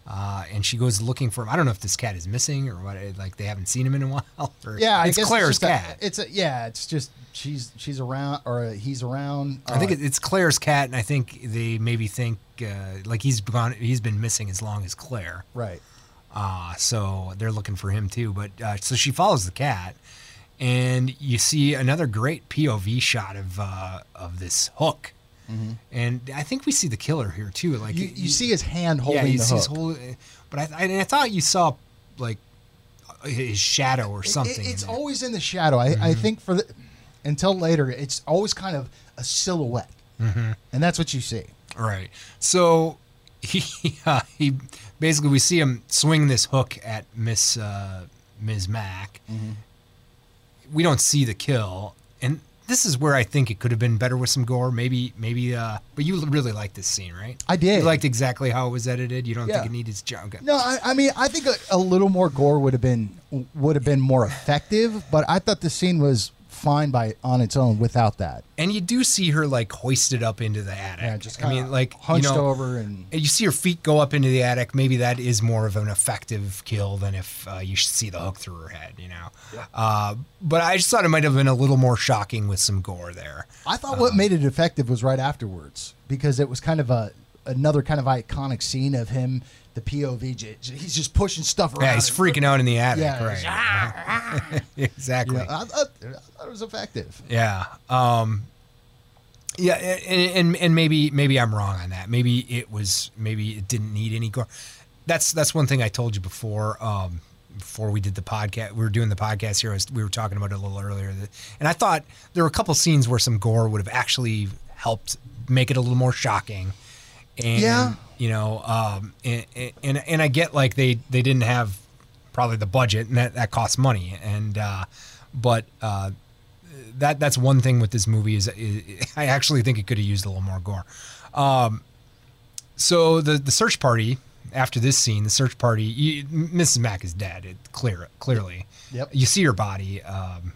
uh, and she goes looking for him. I don't know if this cat is missing or what. Like they haven't seen him in a while. Or, Yeah, it's Claire's it's cat. A, it's a yeah. It's just she's she's around or he's around. I think uh, it's Claire's cat, and I think they maybe think uh, like he's gone. He's been missing as long as Claire. right. Uh, so they're looking for him too. But uh, so she follows the cat, and you see another great POV shot of uh, of this hook. And I think we see the killer here too. Like Mm-hmm. You, you see his hand holding yeah, you the see hook. his whole. But I, I, I thought you saw like his shadow or something. in it's. Mm-hmm. always in the shadow. I, I think for the until later, it's always kind of a silhouette, Mm-hmm. and that's what you see. Right. So he uh, he basically we see him swing this hook at Miss uh, Ms. Mack. Mm-hmm. We don't see the kill, this is where I think it could have been better with some gore. Maybe maybe. Uh, but you really liked this scene, right? I did. You liked exactly how it was edited. You don't Yeah. think it needed junk. Okay. No, I, I mean, I think a, a little more gore would have been would have been more effective, but I thought the scene was fine by on its own without that. And you do see her like hoisted up into the attic. Yeah, just I kind mean, like hunched you know, over and and you see her feet go up into the attic. Maybe that is more of an effective kill than if uh, you see the hook through her head, you know. Uh, but I just thought it might have been a little more shocking with some gore there. I thought what made it effective was right afterwards because it was kind of a another kind of iconic scene of him, the POV. He's just pushing stuff around. Yeah, he's freaking out in the attic, Yeah, right? exactly. Yeah, I, thought, I thought it was effective. Yeah. Um, yeah, and, and and maybe maybe I'm wrong on that. Maybe it was maybe it didn't need any gore. That's that's one thing I told you before. Um, before we did the podcast, we were doing the podcast here. Was, we were talking about it a little earlier, and I thought there were a couple scenes where some gore would have actually helped make it a little more shocking. And, Yeah. you know, um, and, and and I get like they they didn't have probably the budget, and that that costs money, and uh, but uh, that that's one thing with this movie is, is I actually think it could have used a little more gore. Um, so the the search party after this scene, the search party, you, Mrs. Mack is dead. It, clear clearly. Yep. You see her body um,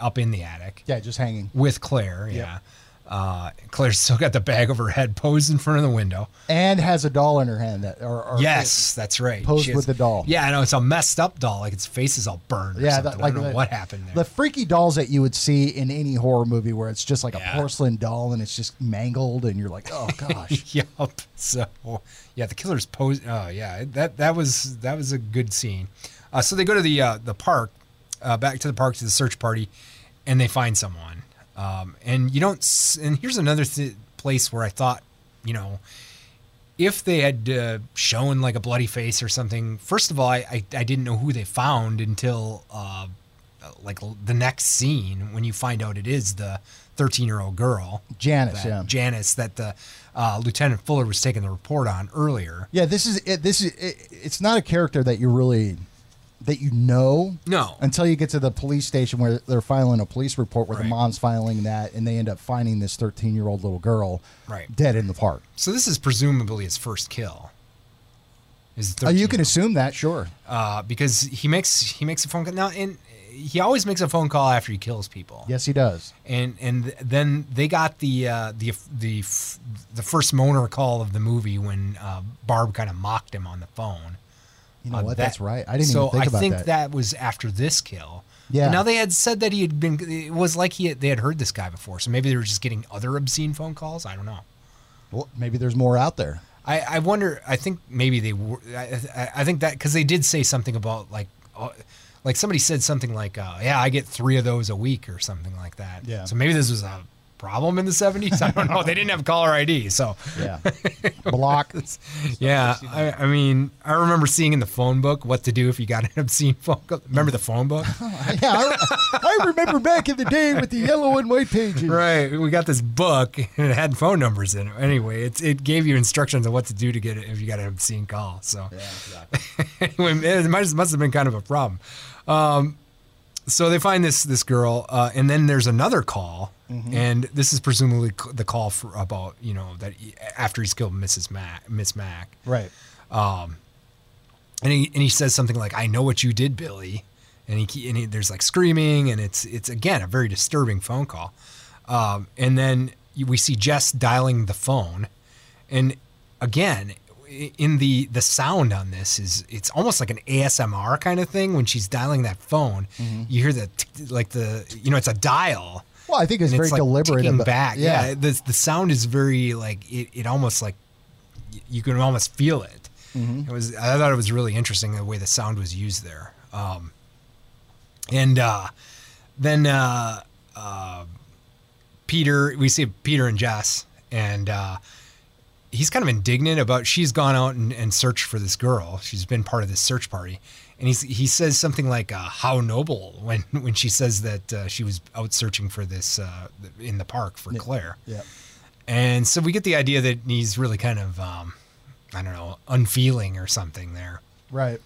up in the attic Yeah, just hanging. with Claire. Yeah. Uh, Claire's still got the bag over her head, posed in front of the window. and has a doll in her hand that or, or Yes, that's right. posed She with the doll. Yeah, I know it's a messed up doll. Like its face is all burned. Or Yeah, something. that, like I don't know the- what happened there. The freaky dolls that you would see in any horror movie, where it's just like Yeah. a porcelain doll and it's just mangled, and you're like, oh gosh. yep. So yeah, the killer's pose. Oh yeah, that that was that was a good scene. Uh, so they go to the uh, the park, uh, back to the park to the search party, and they find someone. Um, and you don't. And here's another th- place where I thought, you know, if they had uh, shown like a bloody face or something. First of all, I I, I didn't know who they found until uh, like the next scene when you find out it is the 13 year old girl. Janice, that- yeah. Janice that the uh, Lieutenant Fuller was taking the report on earlier. Yeah, this is it. This is it, it's not a character that you really that you know. No. Until you get to the police station where they're filing a police report, where Right. the mom's filing that, and they end up finding this 13 year old little girl Right. dead in the park. So this is presumably his first kill. Is Oh, you can assume that, sure. uh, because he makes he makes a phone call now, and he always makes a phone call after he kills people. Yes, he does. and and then they got the uh, the the f- the first moaner call of the movie when uh, Barb kind of mocked him on the phone. You know what? that- That's right. I didn't so even think about that. So I think that. that. was after this kill. Yeah. Now they had said that he had been. It was like he had, they had heard this guy before, so maybe they were just getting other obscene phone calls. I don't know. Well, maybe there's more out there. I, I wonder. I think maybe they were. I, I- I think that because they did say something about like, uh, like somebody said something like, uh, "Yeah, I get three of those a week" or something like that. Yeah. So maybe this was a problem in the '70s. I don't know. they didn't have caller ID, so Yeah. Block. yeah. I, I mean, I remember seeing in the phone book what to do if you got an obscene phone call. Remember the phone book? yeah, I, I remember back in the day with the yellow and white pages. right. We got this book and it had phone numbers in it. Anyway, it, it gave you instructions on what to do to get it if you got an obscene call. So Yeah, exactly. anyway, it must, must have been kind of a problem. Um, so they find this this girl, uh, and then there's another call, and this is presumably the call for about you know that he, after he's killed Mrs. Mac, Miss Mac, Right. and he and he says something like, "I know what you did, Billy," and he and he, there's like screaming, and it's it's again a very disturbing phone call, um, and then we see Jess dialing the phone, and again in the the sound on this is it's almost like an ASMR kind of thing when she's dialing that phone. You hear the t- like the you know it's a dial. Well, I think it's very like deliberate. about- back. Yeah. Yeah, the the sound is very like it. It almost like you can almost feel it. Mm-hmm. It was. I thought it was really interesting the way the sound was used there. Um, and uh, then uh, uh, Peter, we see Peter and Jess, and uh, he's kind of indignant about she's gone out and, and searched for this girl. She's been part of this search party, and he's he says something like uh, "How noble" when when she says that uh, she was out searching for this uh, in the park for Claire. Yeah. And so we get the idea that he's really kind of um, I don't know unfeeling or something there. Right.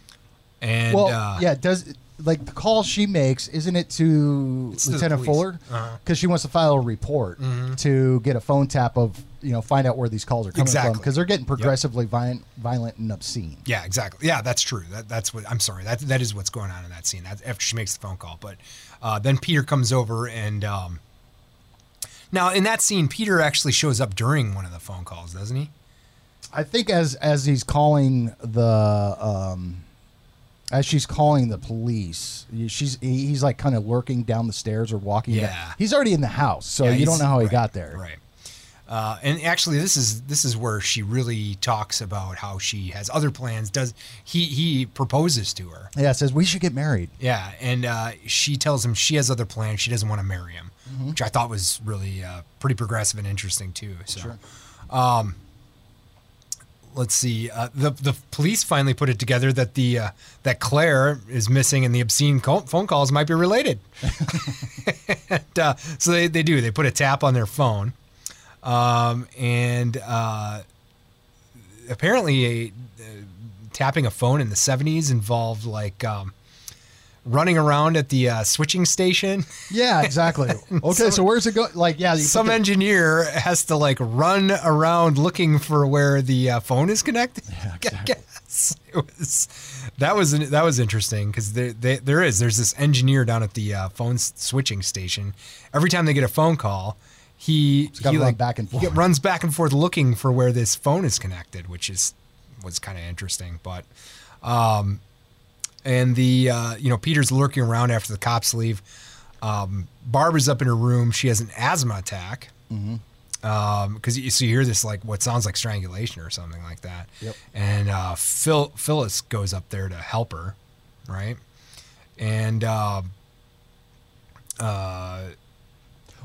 And Well, uh, yeah. Does like the call she makes? Isn't it to It's to the Lieutenant police. Fuller? Uh-huh. Mm-hmm. Because she wants to file a report to get a phone tap of you know find out where these calls are coming from Exactly. because they're getting progressively violent, violent and obscene. Yeah, exactly. Yeah, that's true. That that's what I'm sorry. That that is what's going on in that scene. After she makes the phone call, but uh, then Peter comes over and um, now in that scene, Peter actually shows up during one of the phone calls, doesn't he? I think as as he's calling the um, as she's calling the police, she's he's like kind of lurking down the stairs or walking. down- Yeah. he's already in the house, so Yeah, you don't know how he right, got there. Right. Uh, and actually, this is this is where she really talks about how she has other plans. Does he he proposes to her? Yeah, says we should get married. Yeah, and uh, she tells him she has other plans. She doesn't want to marry him, Mm-hmm. which I thought was really uh, pretty progressive and interesting too. So, um, let's see. Uh, the the police finally put it together that the uh, that Claire is missing and the obscene call, phone calls might be related. and, uh, so they, they do. They put a tap on their phone, um, and uh, apparently a, tapping a phone in the 70s involved like um, running around at the uh, switching station. Yeah, exactly. Okay, so where's it go? Like, yeah, you Some the- engineer has to like run around looking for where the uh, phone is connected. Yeah, exactly. I guess it was that was that was interesting because there there is there's this engineer down at the uh, phone switching station. Every time they get a phone call, he he like back and he runs back and forth looking for where this phone is connected, which is was kind of interesting. But um, and the uh, you know Peter's lurking around after the cops leave. Um, Barbara's up in her room. She has an asthma attack. Mm-hmm. Because you, so you hear this like what sounds like strangulation or something like that. Yep. And uh, Phil Phyllis goes up there to help her, right? And uh, uh,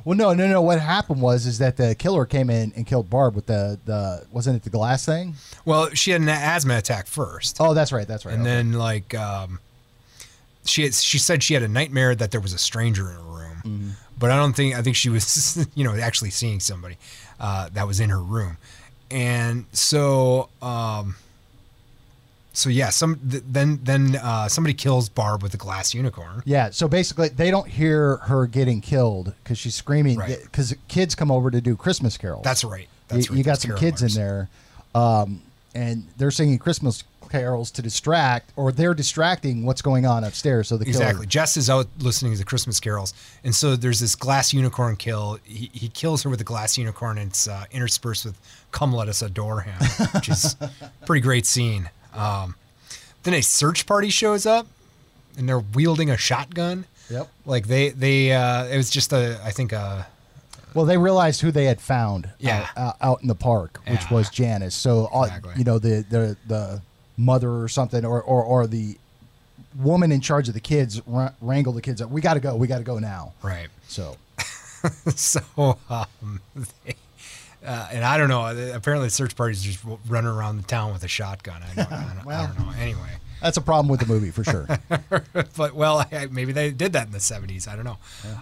Well, no, no, no. What happened was is that the killer came in and killed Barb with the the wasn't it the glass thing? well, she had an asthma attack first. Oh, that's right. That's right. and okay. then like um, she had, she said she had a nightmare that there was a stranger in her room, Mm-hmm. but I don't think I think she was you know actually seeing somebody uh, that was in her room, and so um, so yeah, some th- then then uh, somebody kills Barb with a glass unicorn. Yeah, so basically, they don't hear her getting killed because she's screaming. Right. Because kids come over to do Christmas carols. That's right. You, right. you got some kids in there, um, and they're singing Christmas carols to distract, or they're distracting what's going on upstairs. So the killer, Exactly. Jess is out listening to the Christmas carols, and so there's this glass unicorn kill. He, he kills her with a glass unicorn, and it's uh, interspersed with "Come, let us adore him," which is a pretty great scene. Um, then a search party shows up, and they're wielding a shotgun. Yep. Like they they uh, it was just a I think a Well, they realized who they had found. Yeah. Out, out- out in the park, which Yeah. was Janice. So, uh, you know, the the the mother or something, or or, or the woman in charge of the kids wra- wrangle the kids up. We got to go. We got to go now. right. So, so um, they, uh, and I don't know. Apparently, the search parties just running around the town with a shotgun. I don't, I don't, I don't know. Anyway. that's a problem with the movie for sure. but well, I- maybe they did that in the seventies. I don't know.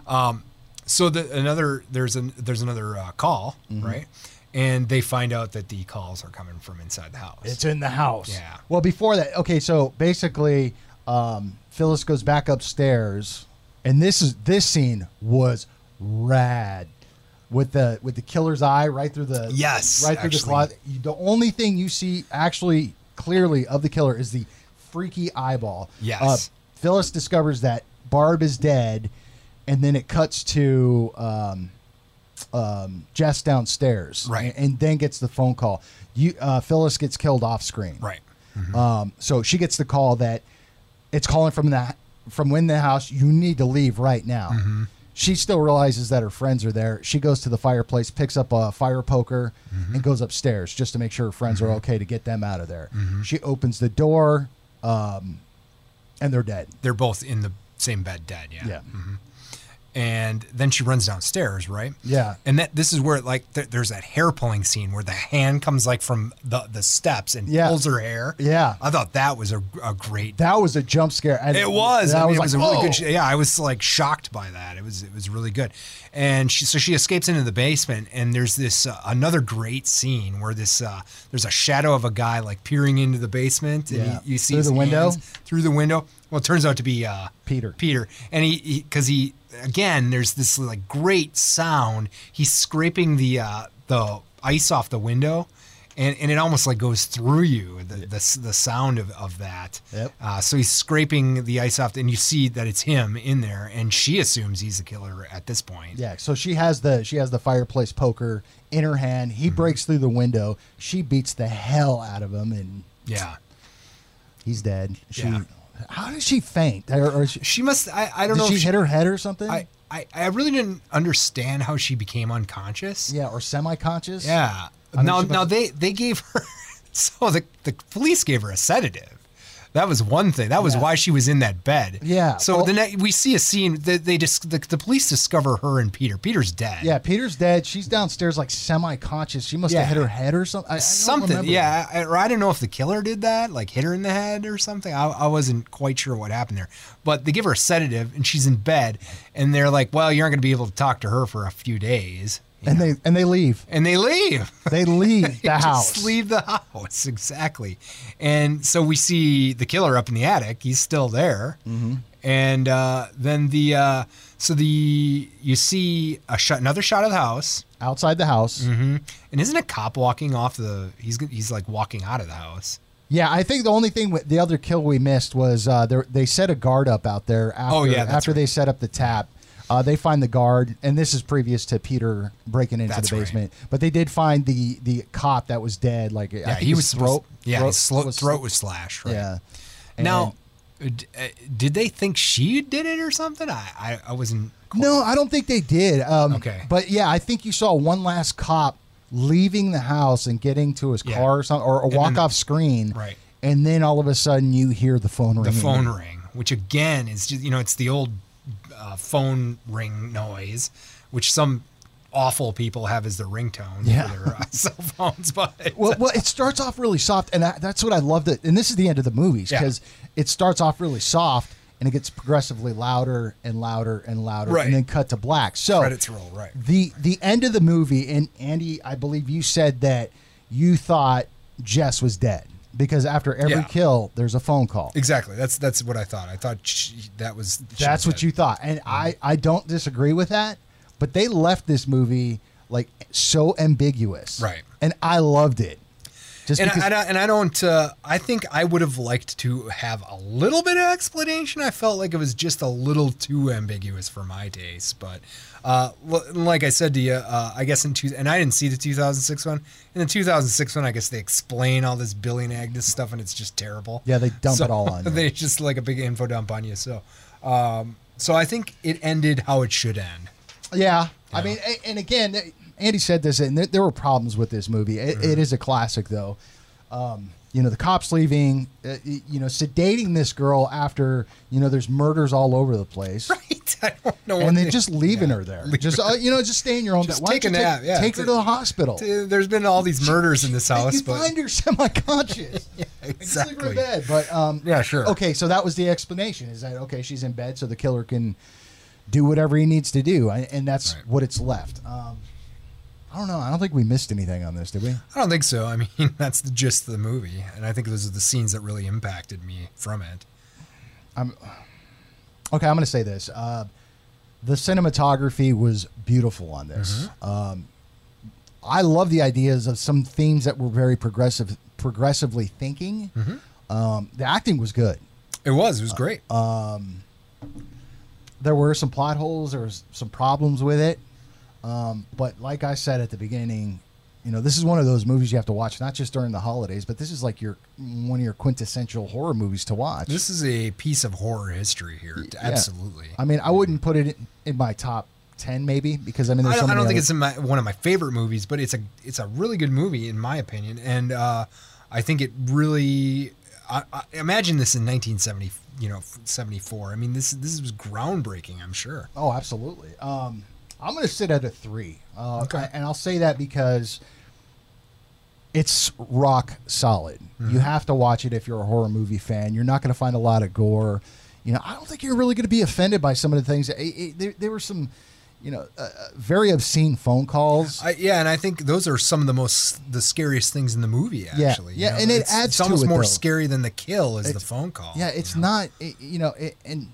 Um, so the another there's an there's another uh, call Mm-hmm. right, and they find out that the calls are coming from inside the house. It's in the house. Yeah. Well, before that, okay, so basically, um, Phyllis goes back upstairs, and this is this scene was rad with the with the killer's eye right through the Yes, right through the actually. closet. You- The only thing you see actually clearly of the killer is the freaky eyeball. Yes. Uh, Phyllis discovers that Barb is dead, and then it cuts to. Um, um, Jess downstairs, Right. and, and then gets the phone call. You, uh, Phyllis gets killed off screen, right. um, so she gets the call that it's calling from the from in the house. You need to leave right now. Mm-hmm. She still realizes that her friends are there. She goes to the fireplace, picks up a fire poker, Mm-hmm. and goes upstairs just to make sure her friends are okay to get them out of there. She opens the door, um, and they're dead. They're both in the same bed, dead. Yeah. Yeah, And then she runs downstairs, right? Yeah. And that this is where like th- there's that hair pulling scene where the hand comes like from the the steps and Yeah. pulls her hair. Yeah. I thought that was a, a great that was a jump scare. And It was. I mean, it like, was a really good. Yeah, I was like shocked by that. It was it was really good. And she so she escapes into the basement, and there's this uh, another great scene where this uh, there's a shadow of a guy like peering into the basement, and Yeah. you, you see Through the window? through the window. Well, it turns out to be uh, Peter. Peter, and he because he, again there's this like great sound. He's scraping the uh, the ice off the window. And, and it almost like goes through you the the, the sound of, of that Yep. uh, so he's scraping the ice off, and you see that it's him in there, and she assumes he's the killer at this point. Yeah, so she has the she has the fireplace poker in her hand. He Mm-hmm. breaks through the window. She beats the hell out of him, and Yeah. he's dead. She, Yeah. How did she faint? Or, or she, She must. I, I don't did know. she if hit her head or something? I, I I really didn't understand how she became unconscious. yeah, or semi-conscious. Yeah. I mean, now now they they gave her. So the the police gave her a sedative. That was one thing. That was Yeah. why she was in that bed. Yeah, So well- the we see a scene that they just the, the police discover her and Peter. Peter's dead. Yeah, Peter's dead. She's downstairs like semi-conscious. She must Yeah. have hit her head or something. I, I something yeah I, or i don't know if the killer did that like hit her in the head or something I, I wasn't quite sure what happened there but they give her a sedative and she's in bed and they're like well you're not going to be able to talk to her for a few days and they and they leave. and they leave They leave the Just house. leave the house exactly and so we see the killer up in the attic he's still there Mm-hmm. and uh, then the uh, so the you see a shot another shot of the house outside the house. hmm And isn't a cop walking off the? He's he's like walking out of the house. Yeah, I think the only thing the other kill we missed was uh, they set a guard up out there after, Oh, yeah, after right. they set up the tap. Uh, they find the guard, and this is previous to Peter breaking into That's the right. basement. But they did find the the cop that was dead. Like Yeah, he was throat. Yeah, throat his slo- throat was slashed. Right. Yeah. Now, uh, d- uh, did they think she did it or something? I I, I wasn't. No, I don't think they did. Um, Okay. But yeah, I think you saw one last cop leaving the house and getting to his Yeah. car or something, or a walk off screen. Right. And then all of a sudden you hear the phone ring. the phone ring, which again is just you know it's the old uh, phone ring noise, which some awful people have as their ringtone Yeah. for their uh, cell phones. But Well, well, it starts off really soft, and I, that's what I loved. It, and this is the end of the movies Yeah. because it starts off really soft, and it gets progressively louder and louder and louder, Right. and then cut to black. So credits roll right. the the end of the movie, and Andy, I believe you said that you thought Jess was dead because after every Yeah. kill, there's a phone call. Exactly. That's that's what I thought. I thought she, that was. That's what you thought, and mm-hmm. I I don't disagree with that. But they left this movie like so ambiguous, Right. And I loved it. Just and because, I, and I, and I don't. Uh, I think I would have liked to have a little bit of explanation. I felt like it was just a little too ambiguous for my taste. But uh, like I said to you, uh, I guess in two, and I didn't see the 2006 one. In the 2006 one, I guess they explain all this Billy and Agnes stuff, and it's just terrible. Yeah, they dump So, it all on you. they just like a big info dump on you. So, um, so I think it ended how it should end. Yeah, I mean, and again, Andy said this, and there, there were problems with this movie. It, Mm-hmm. it is a classic, though. Um, you know, the cops leaving, uh, you know, sedating this girl after you know there's murders all over the place, Right? I don't know. and then they- just leaving yeah, her there. leave Just uh, you know, just stay in your own Just bed. Take a nap, yeah. take her to the hospital. There's been all these murders in this house, you but find her semi-conscious. Just leave her in bed. But um, Yeah, sure. Okay, so that was the explanation. Is that okay? She's in bed, so the killer can do whatever he needs to do, and and that's Right. what it's left. Um, I don't know. I don't think we missed anything on this, did we? I don't think so. I mean, that's the gist of the movie, and I think those are the scenes that really impacted me from it. I'm okay, I'm going to say this. Uh, the cinematography was beautiful on this. Um, I love the ideas of some themes that were very progressive, progressively thinking. Um, the acting was good. It was. It was great. There were some plot holes. There was some problems with it. Um, but like I said at the beginning, you know, this is one of those movies you have to watch not just during the holidays, but this is like your one of your quintessential horror movies to watch. this is a piece of horror history here. Yeah. Absolutely. I mean, I wouldn't put it in, in my top ten, maybe because I mean, I there's don't, I don't think it's in my, one of my favorite movies, but it's a it's a really good movie in my opinion, and uh, I think it really. I, I imagine this in 1970, you know, 74. I mean, this this was groundbreaking. I'm sure. Oh, absolutely. Um, I'm going to sit at a three. Uh, Okay. And I'll say that because it's rock solid. Mm-hmm. You have to watch it if you're a horror movie fan. You're not going to find a lot of gore. You know, I don't think you're really going to be offended by some of the things. It, it, there, there were some, you know, uh, uh, very obscene phone calls. I, yeah, and I think those are some of the most the scariest things in the movie. Actually, yeah, You know, and it it's, adds it's almost it, more though. scary than the kill is the phone call. Yeah, it's you know? not. You know, it, and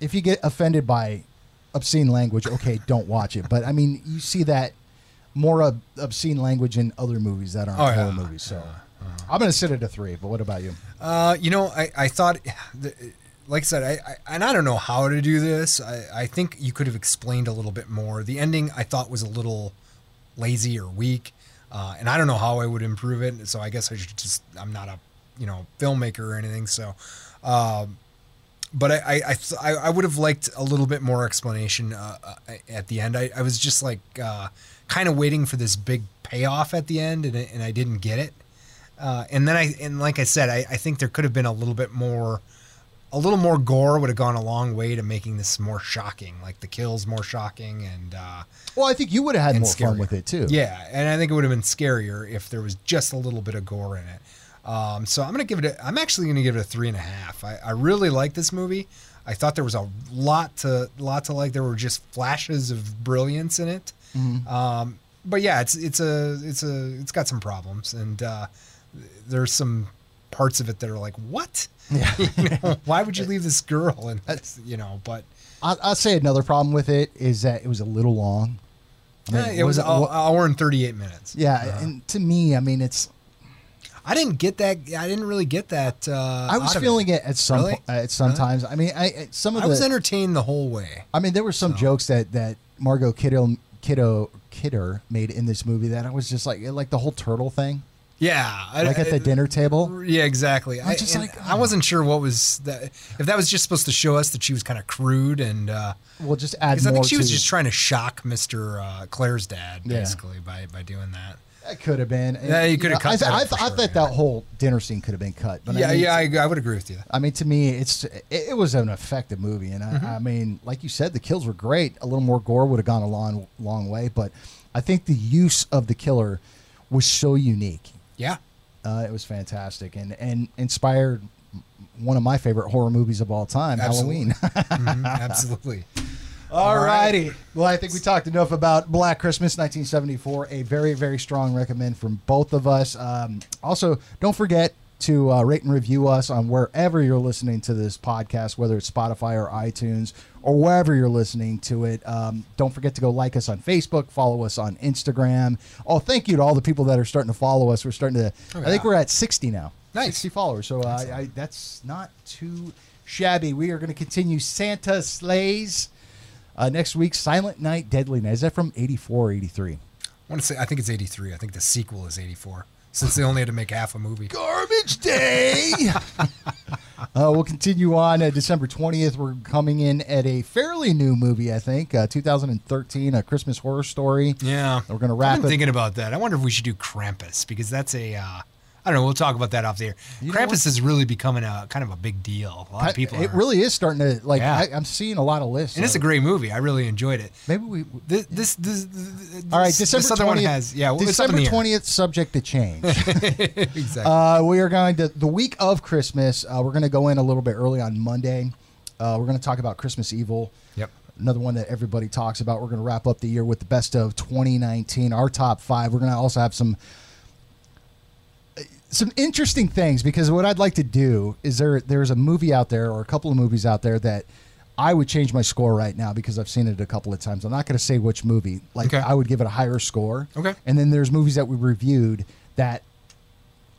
if you get offended by obscene language, okay, don't watch it. But I mean, you see that more ob- obscene language in other movies that aren't Oh, horror yeah. movies. So I'm going to sit at a three. But what about you? Uh, you know, I, I thought, the- like I said, I, I and I don't know how to do this. I, I think you could have explained a little bit more. The ending I thought was a little lazy or weak, uh, and I don't know how I would improve it. So I guess I should just I'm not a you know filmmaker or anything. So, um, but I I I, I would have liked a little bit more explanation uh, uh, at the end. I, I was just like uh, kind of waiting for this big payoff at the end, and and I didn't get it. Uh, and then I and like I said, I, I think there could have been a little bit more, a little more gore would have gone a long way to making this more shocking, like the kills more shocking and uh, Well, I think you would have had more fun with it too. Yeah, and I think it would have been scarier if there was just a little bit of gore in it. Um, so I'm gonna give it. A, I'm actually gonna give it a three and a half. I, I really like this movie. I thought there was a lot to lot to like. There were just flashes of brilliance in it. Um, but yeah, it's it's a it's a it's got some problems, and uh, there's some parts of it that are like, what? Yeah. you know, why would you leave this girl? And that's you know, but I'll, I'll say another problem with it is that it was a little long. I mean, eh, it was an wasn't- hour and 38 minutes. Yeah, and to me, I mean, it's I didn't get that. I didn't really get that. Uh, I was feeling it, at some Really? po- at sometimes. I mean, I I- some of I the was entertained the whole way. I mean, there were some jokes that that Margot Kiddo Kiddo Kidder made in this movie that I was just like like the whole turtle thing, Yeah, I- like at the I- dinner table. Yeah, exactly. I just like, I wasn't sure what was that. If that was just supposed to show us that she was kind of crude, and uh, We'll just add because I think she was just trying to shock Mister uh, Claire's dad, Yeah. basically by by doing that. That could have been. Yeah, you could have cut I, that I, I sure, thought yeah. that whole dinner scene could have been cut. But yeah, I mean, yeah, I, I would agree with you. I mean, to me, it's it, it was an effective movie, and I, Mm-hmm. I mean, like you said, the kills were great. A little more gore would have gone a long, long way, but I think the use of the killer was so unique. Yeah, Uh, it was fantastic and and inspired one of my favorite horror movies of all time, Absolutely. Halloween. Mhm, absolutely. All righty. Well, I think we talked enough about Black Christmas 1974. A very, very strong recommend from both of us. Um, also, don't forget to uh, rate and review us on wherever you're listening to this podcast, whether it's Spotify or iTunes or wherever you're listening to it. Um, don't forget to go like us on Facebook, follow us on Instagram. Oh, thank you to all the people that are starting to follow us. We're starting to, I think we're at 60 now. Nice. 60 followers. So uh, I, that's not too shabby. We are going to continue Santa Slays. Uh, next week, Silent Night, Deadly Night. Is that from 84 or 83? I want to say I think it's 83. I think the sequel is 84 since they only had to make half a movie. Garbage Day! uh, we'll continue on uh, December 20th. We're coming in at a fairly new movie, I think. Uh, 2013, A Christmas Horror Story. Yeah, We're gonna wrap I've thinking about that. I wonder if we should do Krampus because that's a. I don't know. We'll talk about that off the air. You Krampus is really becoming a kind of a big deal. A lot of people. It are- really is starting to, like, Yeah. I, I'm seeing a lot of lists. and it's a great movie. I really enjoyed it. Maybe we. This, this, this, this All right, this December other 20th. one has yeah. Well, it's up in December 20th, subject to change. exactly. Uh, we are going to the week of Christmas. Uh, we're going to go in a little bit early on Monday. Uh, we're going to talk about Christmas Evil. Yep. Another one that everybody talks about. We're going to wrap up the year with the best of 2019, our top five. We're going to also have some some interesting things because what I'd like to do is there there's a movie out there or a couple of movies out there that I would change my score right now because I've seen it a couple of times. I'm not going to say which movie. Like Okay. I would give it a higher score. Okay. And then there's movies that we reviewed that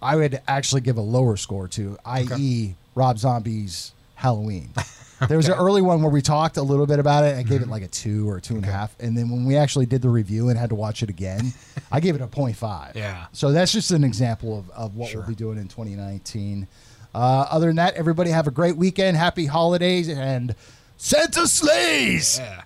I would actually give a lower score to, i.e., Rob Zombie's Halloween. There was an early one where we talked a little bit about it. I gave it like a two or two and a half, and then when we actually did the review and had to watch it again, I gave it a 0.5. Yeah. So that's just an example of, of what Sure. we'll be doing in 2019. Uh, other than that, everybody have a great weekend, happy holidays, and Santa slays. Yeah.